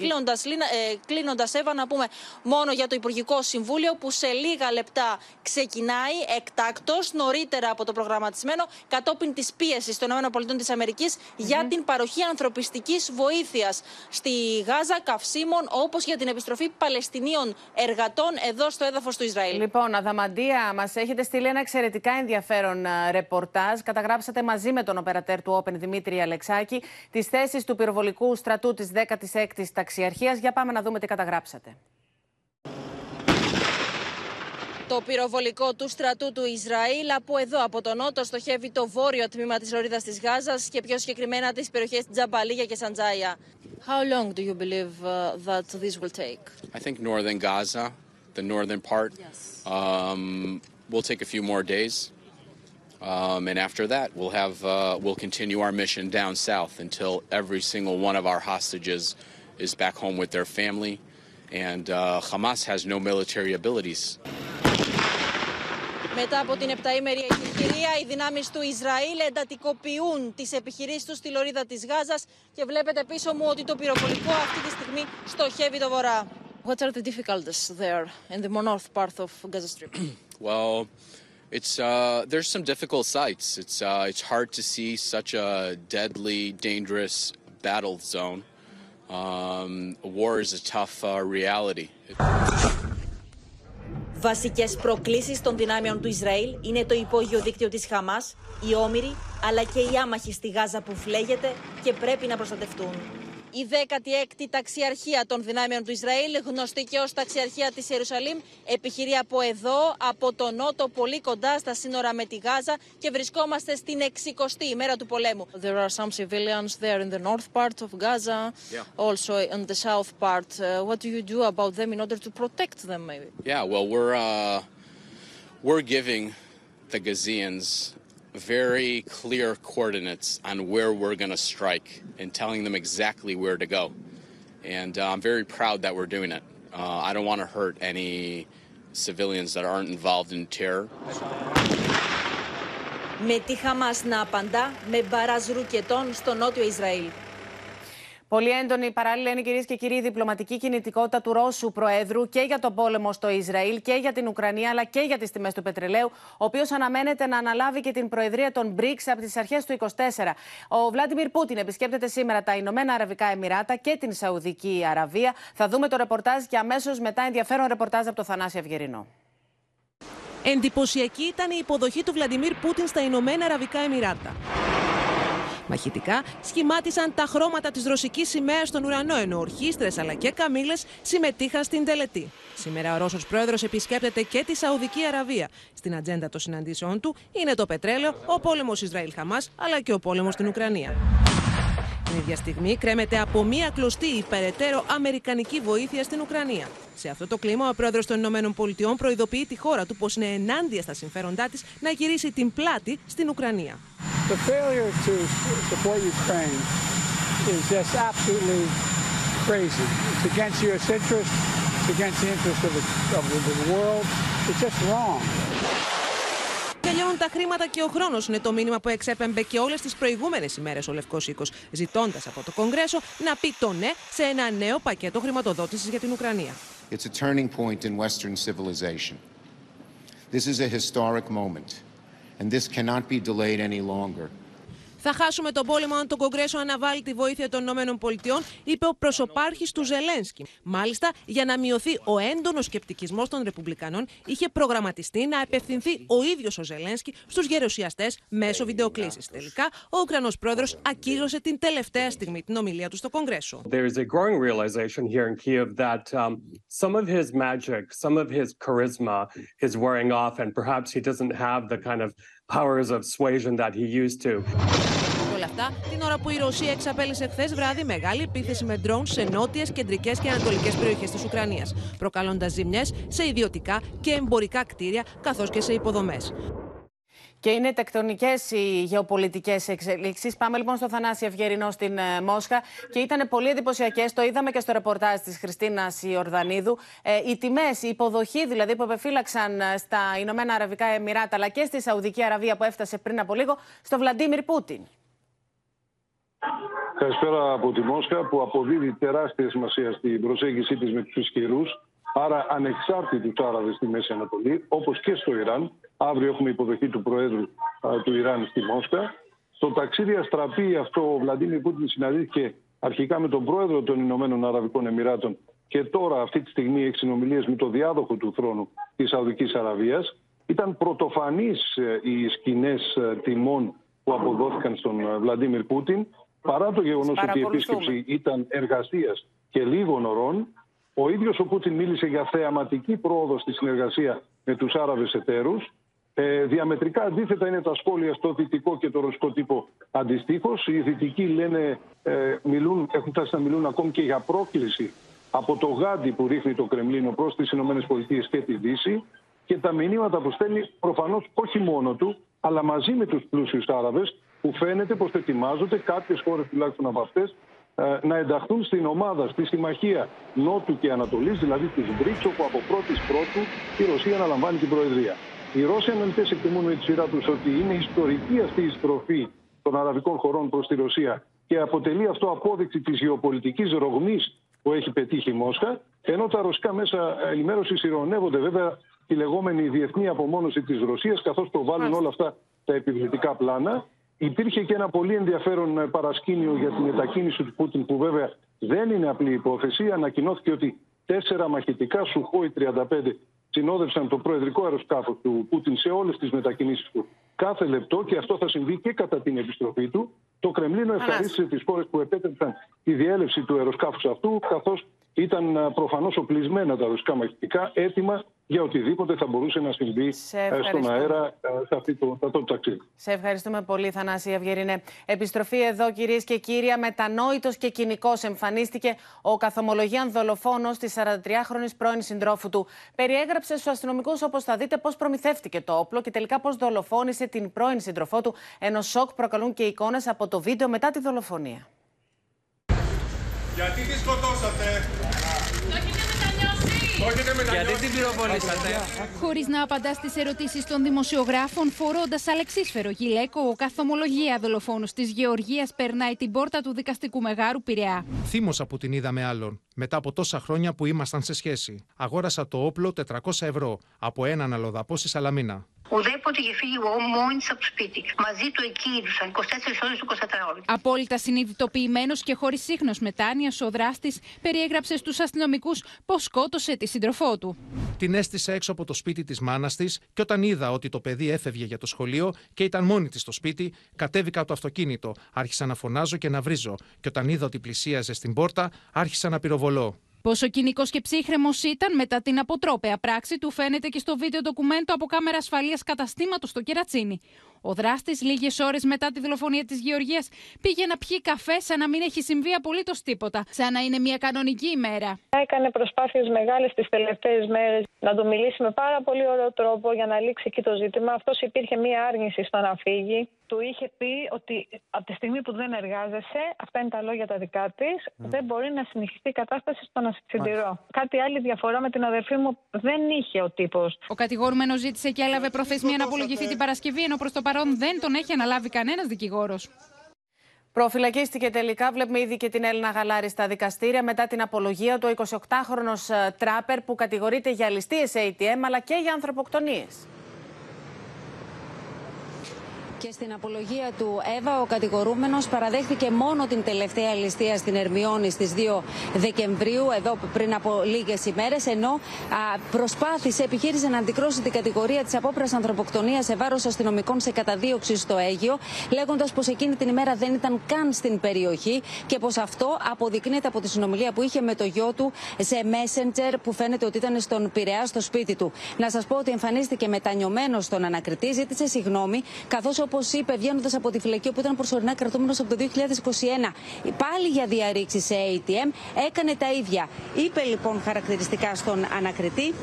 κλείνοντας, Εύα, να πούμε μόνο για το Υπουργικό Συμβούλιο που σε λίγα λεπτά ξεκινάει εκτάκτος, νωρίτερα από το προγραμματισμένο, κατόπιν της πίεσης των ΗΠΑ για την παροχή ανθρωπιστικής βοήθειας στη Γάζα, καυσίμων, όπως για την επιστροφή Παλαιστινίων εργατών εδώ στο έδαφος του Ισραήλ. Λοιπόν, Αδαμαντία, μας έχετε στείλει ένα εξαιρετικά ενδιαφέρον ρεπορτάζ. Καταγράψατε μαζί με τον οπερατέρ του Open Δημήτρη Αλεξάκη τις θέσεις του πυροβολικού στρατού της 16η Ταξιαρχίας. Για πάμε να δούμε τι καταγράψατε. Το πυροβολικό του στρατού του Ισραήλ από εδώ, από τον νότο, στοχεύει το βόρειο τμήμα τη Λωρίδα τη Γάζα και πιο συγκεκριμένα τι περιοχέ Τζαμπαλίγια και Σαντζάια. How long do you believe uh, that this will take? I think northern Gaza, the northern part, yes. um, will take a few more days. Um, and after that, we'll have uh, we'll continue our mission down south until every single one of our hostages is back home with their family. And uh, Hamas has no military abilities. Μετά από την επταήμερη εκεχηρία, οι δυνάμεις του Ισραήλ εντατικοποιούν τις επιχειρήσεις τους στη λωρίδα της Γάζας και βλέπετε πίσω μου ότι το πυροβολικό αυτή τη στιγμή στοχεύει το βορρά. What are the difficulties there in the north part of Gaza Strip? (clears throat) well, it's uh, there's some difficult sites. It's uh, it's hard to see such a deadly, dangerous battle zone. Um, war is a tough uh, reality. Βασικές προκλήσεις των δυνάμεων του Ισραήλ είναι το υπόγειο δίκτυο της Χαμάς, οι όμοιροι, αλλά και οι άμαχοι στη Γάζα που φλέγεται και πρέπει να προστατευτούν. Η 16η ταξιαρχία των δυνάμεων του Ισραήλ, γνωστή και ω ταξιαρχία τη Ιερουσαλήμ, επιχειρεί από εδώ, από το νότο, πολύ κοντά στα σύνορα με τη Γάζα και βρισκόμαστε στην 60η ημέρα του πολέμου. There are some civilians there in the north part of Gaza, yeah. also in the south part. Uh, what do you do about them in order to protect them, maybe? Yeah, well, we're uh, we're giving the Gazians very clear coordinates on where we're going to strike and telling them exactly where to go. And uh, I'm very proud that we're doing it. Uh, I don't want to hurt any civilians that aren't involved in terror. Με τη Χαμάς να απαντά με μπαράζ ρουκετών στο νότιο Ισραήλ. Πολύ έντονη παράλληλα είναι κυρίες και κύριοι η διπλωματική κινητικότητα του Ρώσου Προέδρου και για τον πόλεμο στο Ισραήλ και για την Ουκρανία αλλά και για τις τιμές του πετρελαίου, ο οποίος αναμένεται να αναλάβει και την προεδρία των BRICS από τις αρχές του 2024. Ο Βλάντιμιρ Πούτιν επισκέπτεται σήμερα τα Ηνωμένα Αραβικά Εμμυράτα και την Σαουδική Αραβία. Θα δούμε το ρεπορτάζ και αμέσως μετά ενδιαφέρον ρεπορτάζ από το Θανάση Αυγερινό. Εντυπωσιακή ήταν η υποδοχή του Βλαντιμίρ Πούτιν στα Ηνωμένα Αραβικά Εμμυράτα. Μαχητικά σχημάτισαν τα χρώματα της ρωσικής σημαίας στον ουρανό, ενώ ορχήστρες αλλά και καμήλες συμμετείχαν στην τελετή. Σήμερα ο Ρώσος πρόεδρος επισκέπτεται και τη Σαουδική Αραβία. Στην ατζέντα των συναντήσεών του είναι το πετρέλαιο, ο πόλεμος Ισραήλ-Χαμάς αλλά και ο πόλεμος στην Ουκρανία. Την ίδια στιγμή κρέμεται από μία κλωστή υπεραιτέρω αμερικανική βοήθεια στην Ουκρανία. Σε αυτό το κλίμα, ο πρόεδρος των Ηνωμένων Πολιτειών προειδοποιεί τη χώρα του πως είναι ενάντια στα συμφέροντά της να γυρίσει την πλάτη στην Ουκρανία. The failure to support Ukraine is just absolutely crazy. It's against U.S. interests. It's against the interests of the, of the world. It's just wrong. Τελειώνουν τα χρήματα και ο χρόνος, είναι το μήνυμα που εξέπεμπε και όλες τις προηγούμενες ημέρες ο Λευκός Οίκος, ζητώντας από το Κογκρέσο να πει το ναι σε ένα νέο πακέτο χρηματοδότησης για την Ουκρανία. It's a turning point in Western civilization. This is a historic moment, and this cannot be delayed any longer. Θα χάσουμε τον πόλεμο αν το Κογκρέσο αναβάλει τη βοήθεια των ΗΠΑ, είπε ο προσωπάρχης του Ζελένσκι. Μάλιστα, για να μειωθεί ο έντονος σκεπτικισμός των Ρεπουμπλικανών, είχε προγραμματιστεί να απευθυνθεί ο ίδιος ο Ζελένσκι στους γερουσιαστές μέσω βιντεοκλήσης. Τελικά, ο Ουκρανός πρόεδρος ακύρωσε την τελευταία στιγμή την ομιλία του στο Κογκρέσο. There is a growing realization here in Kiev that um, some of his magic, some of his charisma is wearing off, and perhaps he doesn't have the kind of powers of suasion that he used to. Όλα αυτά την ώρα που η Ρωσία εξαπέλυσε χθες βράδυ μεγάλη επίθεση με ντρόουν σε νότιες, κεντρικές και ανατολικές περιοχές της Ουκρανίας, προκαλώντας ζημιές σε ιδιωτικά και εμπορικά κτίρια καθώς και σε υποδομές. Και είναι τεκτονικές οι γεωπολιτικές εξελίξεις. Πάμε λοιπόν στο Θανάση Ευγερινό στην ε, Μόσχα. Και ήταν πολύ εντυπωσιακές. Το είδαμε και στο ρεπορτάζ της Χριστίνας Ιορδανίδου. Ε, οι τιμές, η υποδοχή δηλαδή που επεφύλαξαν ε, στα Ηνωμένα Αραβικά Εμμυράτα αλλά και στη Σαουδική Αραβία που έφτασε πριν από λίγο στο Βλαντίμιρ Πούτιν. Καλησπέρα από τη Μόσχα που αποδίδει τεράστια σημασία στην προσέγγιση της με τους ισχυρούς, άρα ανεξάρτητους Άραβες στη Μέση Ανατολή, όπως και στο Ιράν. Αύριο έχουμε υποδοχή του Προέδρου του Ιράν στη Μόσχα. Στο ταξίδι αστραπή αυτό ο Βλαντίμιρ Πούτιν συναντήθηκε αρχικά με τον Πρόεδρο των Ηνωμένων Αραβικών Εμμυράτων και τώρα αυτή τη στιγμή έχει συνομιλίες με τον διάδοχο του θρόνου της Σαουδικής Αραβίας. Ήταν πρωτοφανείς ε, οι σκηνές ε, τιμών που αποδόθηκαν στον ε, Βλαντίμιρ Πούτιν. Παρά το γεγονός ότι η επίσκεψη ήταν εργασίας και λίγων ωρών, ο ίδιος ο Πούτιν μίλησε για θεαματική πρόοδο στη συνεργασία με τους Άραβες εταίρους. Ε, διαμετρικά αντίθετα είναι τα σχόλια στο δυτικό και το ρωσικό τύπο αντιστοίχως. Οι δυτικοί λένε, ε, μιλούν, έχουν φτάσει να μιλούν ακόμη και για πρόκληση από το γάντι που ρίχνει το Κρεμλίνο προς τις ΗΠΑ και τη Δύση. Και τα μηνύματα που στέλνει προφανώς όχι μόνο του, αλλά μαζί με τους πλούσιους Άραβες, που φαίνεται πως ετοιμάζονται κάποιες χώρες τουλάχιστον από αυτές να ενταχθούν στην ομάδα, στη συμμαχία Νότου και Ανατολής, δηλαδή της BRICS, όπου από πρώτης πρώτου η Ρωσία αναλαμβάνει την Προεδρία. Οι Ρώσοι αναλυτές εκτιμούν με τη σειρά τους ότι είναι ιστορική αυτή η στροφή των αραβικών χωρών προς τη Ρωσία και αποτελεί αυτό απόδειξη της γεωπολιτικής ρογμής που έχει πετύχει η Μόσχα, ενώ τα ρωσικά μέσα ενημέρωσης ηρωνεύονται βέβαια τη λεγόμενη διεθνή απομόνωση της Ρωσίας, καθώς προβάλλουν όλα αυτά τα επιβλητικά πλάνα. Υπήρχε και ένα πολύ ενδιαφέρον παρασκήνιο για την μετακίνηση του Πούτιν, που βέβαια δεν είναι απλή υπόθεση. Ανακοινώθηκε ότι τέσσερα μαχητικά Σουχόι 35 συνόδευσαν το προεδρικό αεροσκάφος του Πούτιν σε όλες τις μετακινήσεις του κάθε λεπτό και αυτό θα συμβεί και κατά την επιστροφή του. Το Κρεμλίνο ευχαρίστησε τις χώρες που επέτρεψαν τη διέλευση του αεροσκάφους αυτού, καθώς ήταν προφανώς οπλισμένα τα ρωσικά μαχητικά, έτοιμα για οτιδήποτε θα μπορούσε να συμβεί στον αέρα σε αυτό το, αυτό το ταξίδι. Σε ευχαριστούμε πολύ, Θανάση Ευγερινέ. Επιστροφή εδώ, κυρίες και κύριοι. Μετανόητο και κοινικός εμφανίστηκε ο καθομολογίαν δολοφόνος της 43χρονη πρώην συντρόφου του. Περιέγραψε στους αστυνομικούς, όπως θα δείτε, πώς προμηθεύτηκε το όπλο και τελικά πώς δολοφόνησε την πρώην σύντροφό του, ενώ σοκ προκαλούν και εικόνες από το βίντεο μετά τη δολοφονία. Γιατί τη σκοτώσατε; Το έχετε μετανιώσει. Γιατί την πυροβολήσατε. Χωρίς να απαντάς στις ερωτήσεις των δημοσιογράφων, φορώντας αλεξίσφαιρο γυλαίκο, ο καθομολογία δολοφόνος της Γεωργίας περνάει την πόρτα του δικαστικού μεγάρου Πειραιά. Θύμωσα που την είδα με άλλον. Μετά από τόσα χρόνια που ήμασταν σε σχέση. Αγόρασα το όπλο 400 ευρώ από έναν αλλοδαπό στη Σαλαμίνα. Ουδέποτε είχε φύγει εγώ μόνη από το σπίτι. Μαζί του εκεί ήρθαν 24 ώρες 24 ώρες. Απόλυτα συνειδητοποιημένος και χωρίς σύγχνος μετάνοια, ο δράστης περιέγραψε στους αστυνομικούς πώς σκότωσε τη σύντροφό του. Την έστησα έξω από το σπίτι της μάνας της και όταν είδα ότι το παιδί έφευγε για το σχολείο και ήταν μόνη της στο σπίτι, κατέβηκα από το αυτοκίνητο. Άρχισα να φωνάζω και να βρίζω. Και όταν είδα ότι πλησίαζε στην πόρτα, άρχισα να πυροβολώ. Πόσο κοινικός και ψύχρεμος ήταν μετά την αποτρόπαια πράξη του φαίνεται και στο βίντεο ντοκουμέντο από κάμερα ασφαλείας καταστήματος στο Κερατσίνι. Ο δράστης, λίγες ώρες μετά τη δολοφονία της Γεωργίας, πήγε να πιει καφέ σαν να μην έχει συμβεί απολύτως τίποτα, σαν να είναι μια κανονική ημέρα. Έκανε προσπάθειες μεγάλες τις τελευταίες μέρες να το μιλήσει με πάρα πολύ ωραίο τρόπο για να λήξει εκεί το ζήτημα. Αυτός υπήρχε μια άρνηση στο να φύγει. Του είχε πει ότι από τη στιγμή που δεν εργάζεσαι, αυτά είναι τα λόγια τα δικά της, δεν μπορεί να συνεχιστεί η κατάσταση στο να συντηρώ. Κάτι άλλη διαφορά με την αδερφή μου δεν είχε ο τύπος. Ο κατηγορούμενος ζήτησε και έλαβε προθεσμία να απολογηθεί την Παρασκευή, ενώ προς το παρόν δεν τον έχει αναλάβει κανένας δικηγόρος. Προφυλακίστηκε τελικά, βλέπουμε ήδη και την Έλληνα Γαλάρη στα δικαστήρια μετά την απολογία του 28χρονος τράπερ που κατηγορείται για ληστείες ATM αλλά και για ανθρωποκτονίες. Και στην απολογία του Εύα, ο κατηγορούμενος παραδέχθηκε μόνο την τελευταία ληστεία στην Ερμιόνη στις 2 Δεκεμβρίου, εδώ πριν από λίγες ημέρες, ενώ α, προσπάθησε, επιχείρησε να αντικρώσει την κατηγορία της απόπειρας ανθρωποκτονίας σε βάρος αστυνομικών σε καταδίωξη στο Αίγιο, λέγοντας πως εκείνη την ημέρα δεν ήταν καν στην περιοχή και πως αυτό αποδεικνύεται από τη συνομιλία που είχε με το γιο του σε Messenger που φαίνεται ότι ήταν στον Πειραιά στο σπίτι του. Να σας πω ότι εμφανίστηκε μετανιωμένος στον ανακριτή, ζήτησε συγγνώμη, καθώς όπως είπε, βγαίνοντας από τη φυλακή όπου ήταν προσωρινά κρατούμενος από το 2021, πάλι για διαρρήξη σε ATM, έκανε τα ίδια. Είπε λοιπόν χαρακτηριστικά στον ανακριτή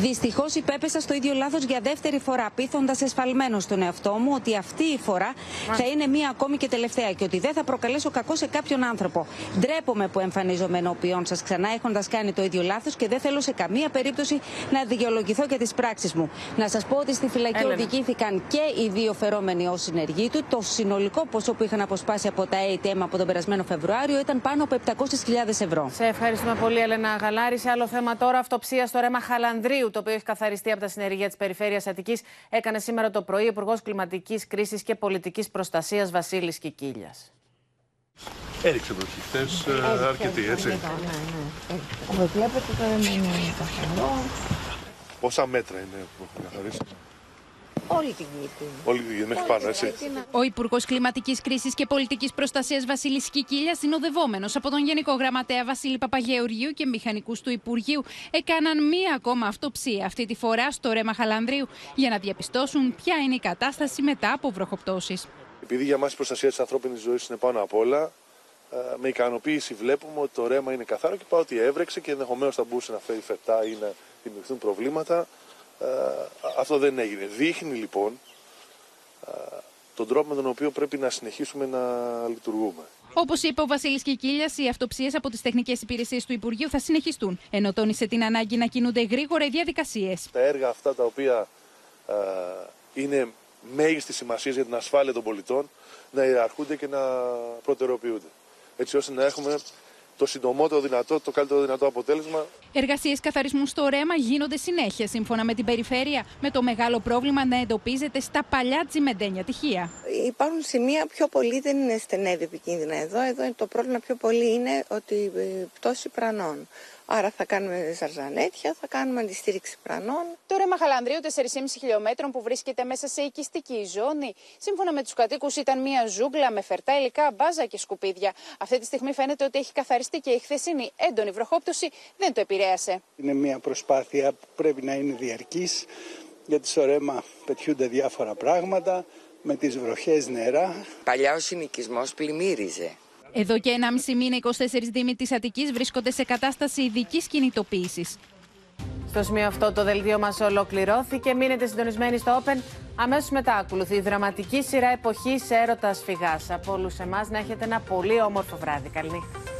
Δυστυχώς υπέπεσα στο ίδιο λάθος για δεύτερη φορά, πείθοντας εσφαλμένος στον εαυτό μου ότι αυτή η φορά θα είναι μία ακόμη και τελευταία και ότι δεν θα προκαλέσω κακό σε κάποιον άνθρωπο. Ντρέπομαι που εμφανίζομαι ενώπιον σας ξανά έχοντας κάνει το ίδιο λάθος και δεν θέλω σε καμία περίπτωση να δικαιολογηθώ για τις πράξεις μου. Να σας πω ότι στη φυλακή Έλενα. οδηγήθηκαν και οι δύο φερόμενοι ως συνεργοί του. Το συνολικό ποσό που είχαν αποσπάσει από τα ATM από τον περασμένο Φεβρουάριο ήταν πάνω από 700.000 ευρώ. Σε ευχαριστούμε πολύ, Έλενα Γαλάρη. Σε άλλο θέμα τώρα, αυτοψία στο ρέμα Χαλανδρίου, το οποίο έχει καθαριστεί από τα συνεργεία της Περιφέρειας Αττικής, έκανε σήμερα το πρωί ο Υπουργός Κλιματικής Κρίσης και Πολιτικής Προστασίας Βασίλης Κικίλιας. Έριξε βροχή χθες, ε, αρκετή, έτσι. Όπως βλέπετε τώρα είναι καθαρό. Πόσα μέτρα είναι που έχουν καθαρίσει. Όλη την γη. Όλη τη γη μέχρι πάνω, έτσι. Ο Υπουργός Κλιματικής Κρίσης και Πολιτικής Προστασίας Βασίλης Κικίλια, συνοδευόμενος από τον Γενικό Γραμματέα Βασίλη Παπαγεωργίου και μηχανικούς του Υπουργείου, έκαναν μία ακόμα αυτοψία, αυτή τη φορά στο ρέμα Χαλανδρίου, για να διαπιστώσουν ποια είναι η κατάσταση μετά από βροχοπτώσεις. Επειδή για μας η προστασία της ανθρώπινης ζωής είναι πάνω απ' όλα, ε, με ικανοποίηση βλέπουμε ότι το ρέμα είναι καθαρό και παρότι έβρεξε και ενδεχομένως θα μπορούσε να φέρει φετά ή να δημιουργηθούν προβλήματα, ε, αυτό δεν έγινε. Δείχνει λοιπόν ε, τον τρόπο με τον οποίο πρέπει να συνεχίσουμε να λειτουργούμε. Όπως είπε ο Βασίλης Κικίλιας, οι αυτοψίες από τις τεχνικές υπηρεσίες του Υπουργείου θα συνεχιστούν, ενώ τόνισε την ανάγκη να κινούνται γρήγορα οι διαδικασίες. Τα έργα αυτά τα οποία ε, είναι μέγιστη σημασίας για την ασφάλεια των πολιτών να ιεραρχούνται και να προτεραιοποιούνται. Έτσι ώστε να έχουμε το συντομότερο δυνατό, το καλύτερο δυνατό αποτέλεσμα. Εργασίες καθαρισμού στο ρέμα γίνονται συνέχεια, σύμφωνα με την περιφέρεια, με το μεγάλο πρόβλημα να εντοπίζεται στα παλιά τσιμεντένια τυχεία. Υπάρχουν σημεία πιο πολύ δεν είναι στενεύει επικίνδυνα εδώ. Εδώ το πρόβλημα πιο πολύ είναι ότι ε, πτώση πρανών. Άρα θα κάνουμε ζαρζανέτια, θα κάνουμε αντιστήριξη πρανών. Το ρέμα Χαλανδρίου 4,5 χιλιόμετρων που βρίσκεται μέσα σε οικιστική ζώνη, σύμφωνα με τους κατοίκους, ήταν μια ζούγκλα με φερτά υλικά, μπάζα και σκουπίδια. Αυτή τη στιγμή φαίνεται ότι έχει καθαριστεί και η χθεσινή έντονη βροχόπτωση δεν το επηρέασε. Είναι μια προσπάθεια που πρέπει να είναι διαρκής, γιατί στο ρέμα πετιούνται διάφορα πράγματα, με τις βροχές νερά. Παλιάς ο συνοικισμός πλημμύριζε. Εδώ και 1,5 μήνα, 24 δήμοι της Αττικής βρίσκονται σε κατάσταση ειδικής κινητοποίησης. Στο σημείο αυτό το δελτίο μας ολοκληρώθηκε. Μείνετε συντονισμένοι στο Open. Αμέσως μετά ακολουθεί η δραματική σειρά εποχής έρωτας φυγάς. Από όλους εμάς να έχετε ένα πολύ όμορφο βράδυ. Καληνύχτα.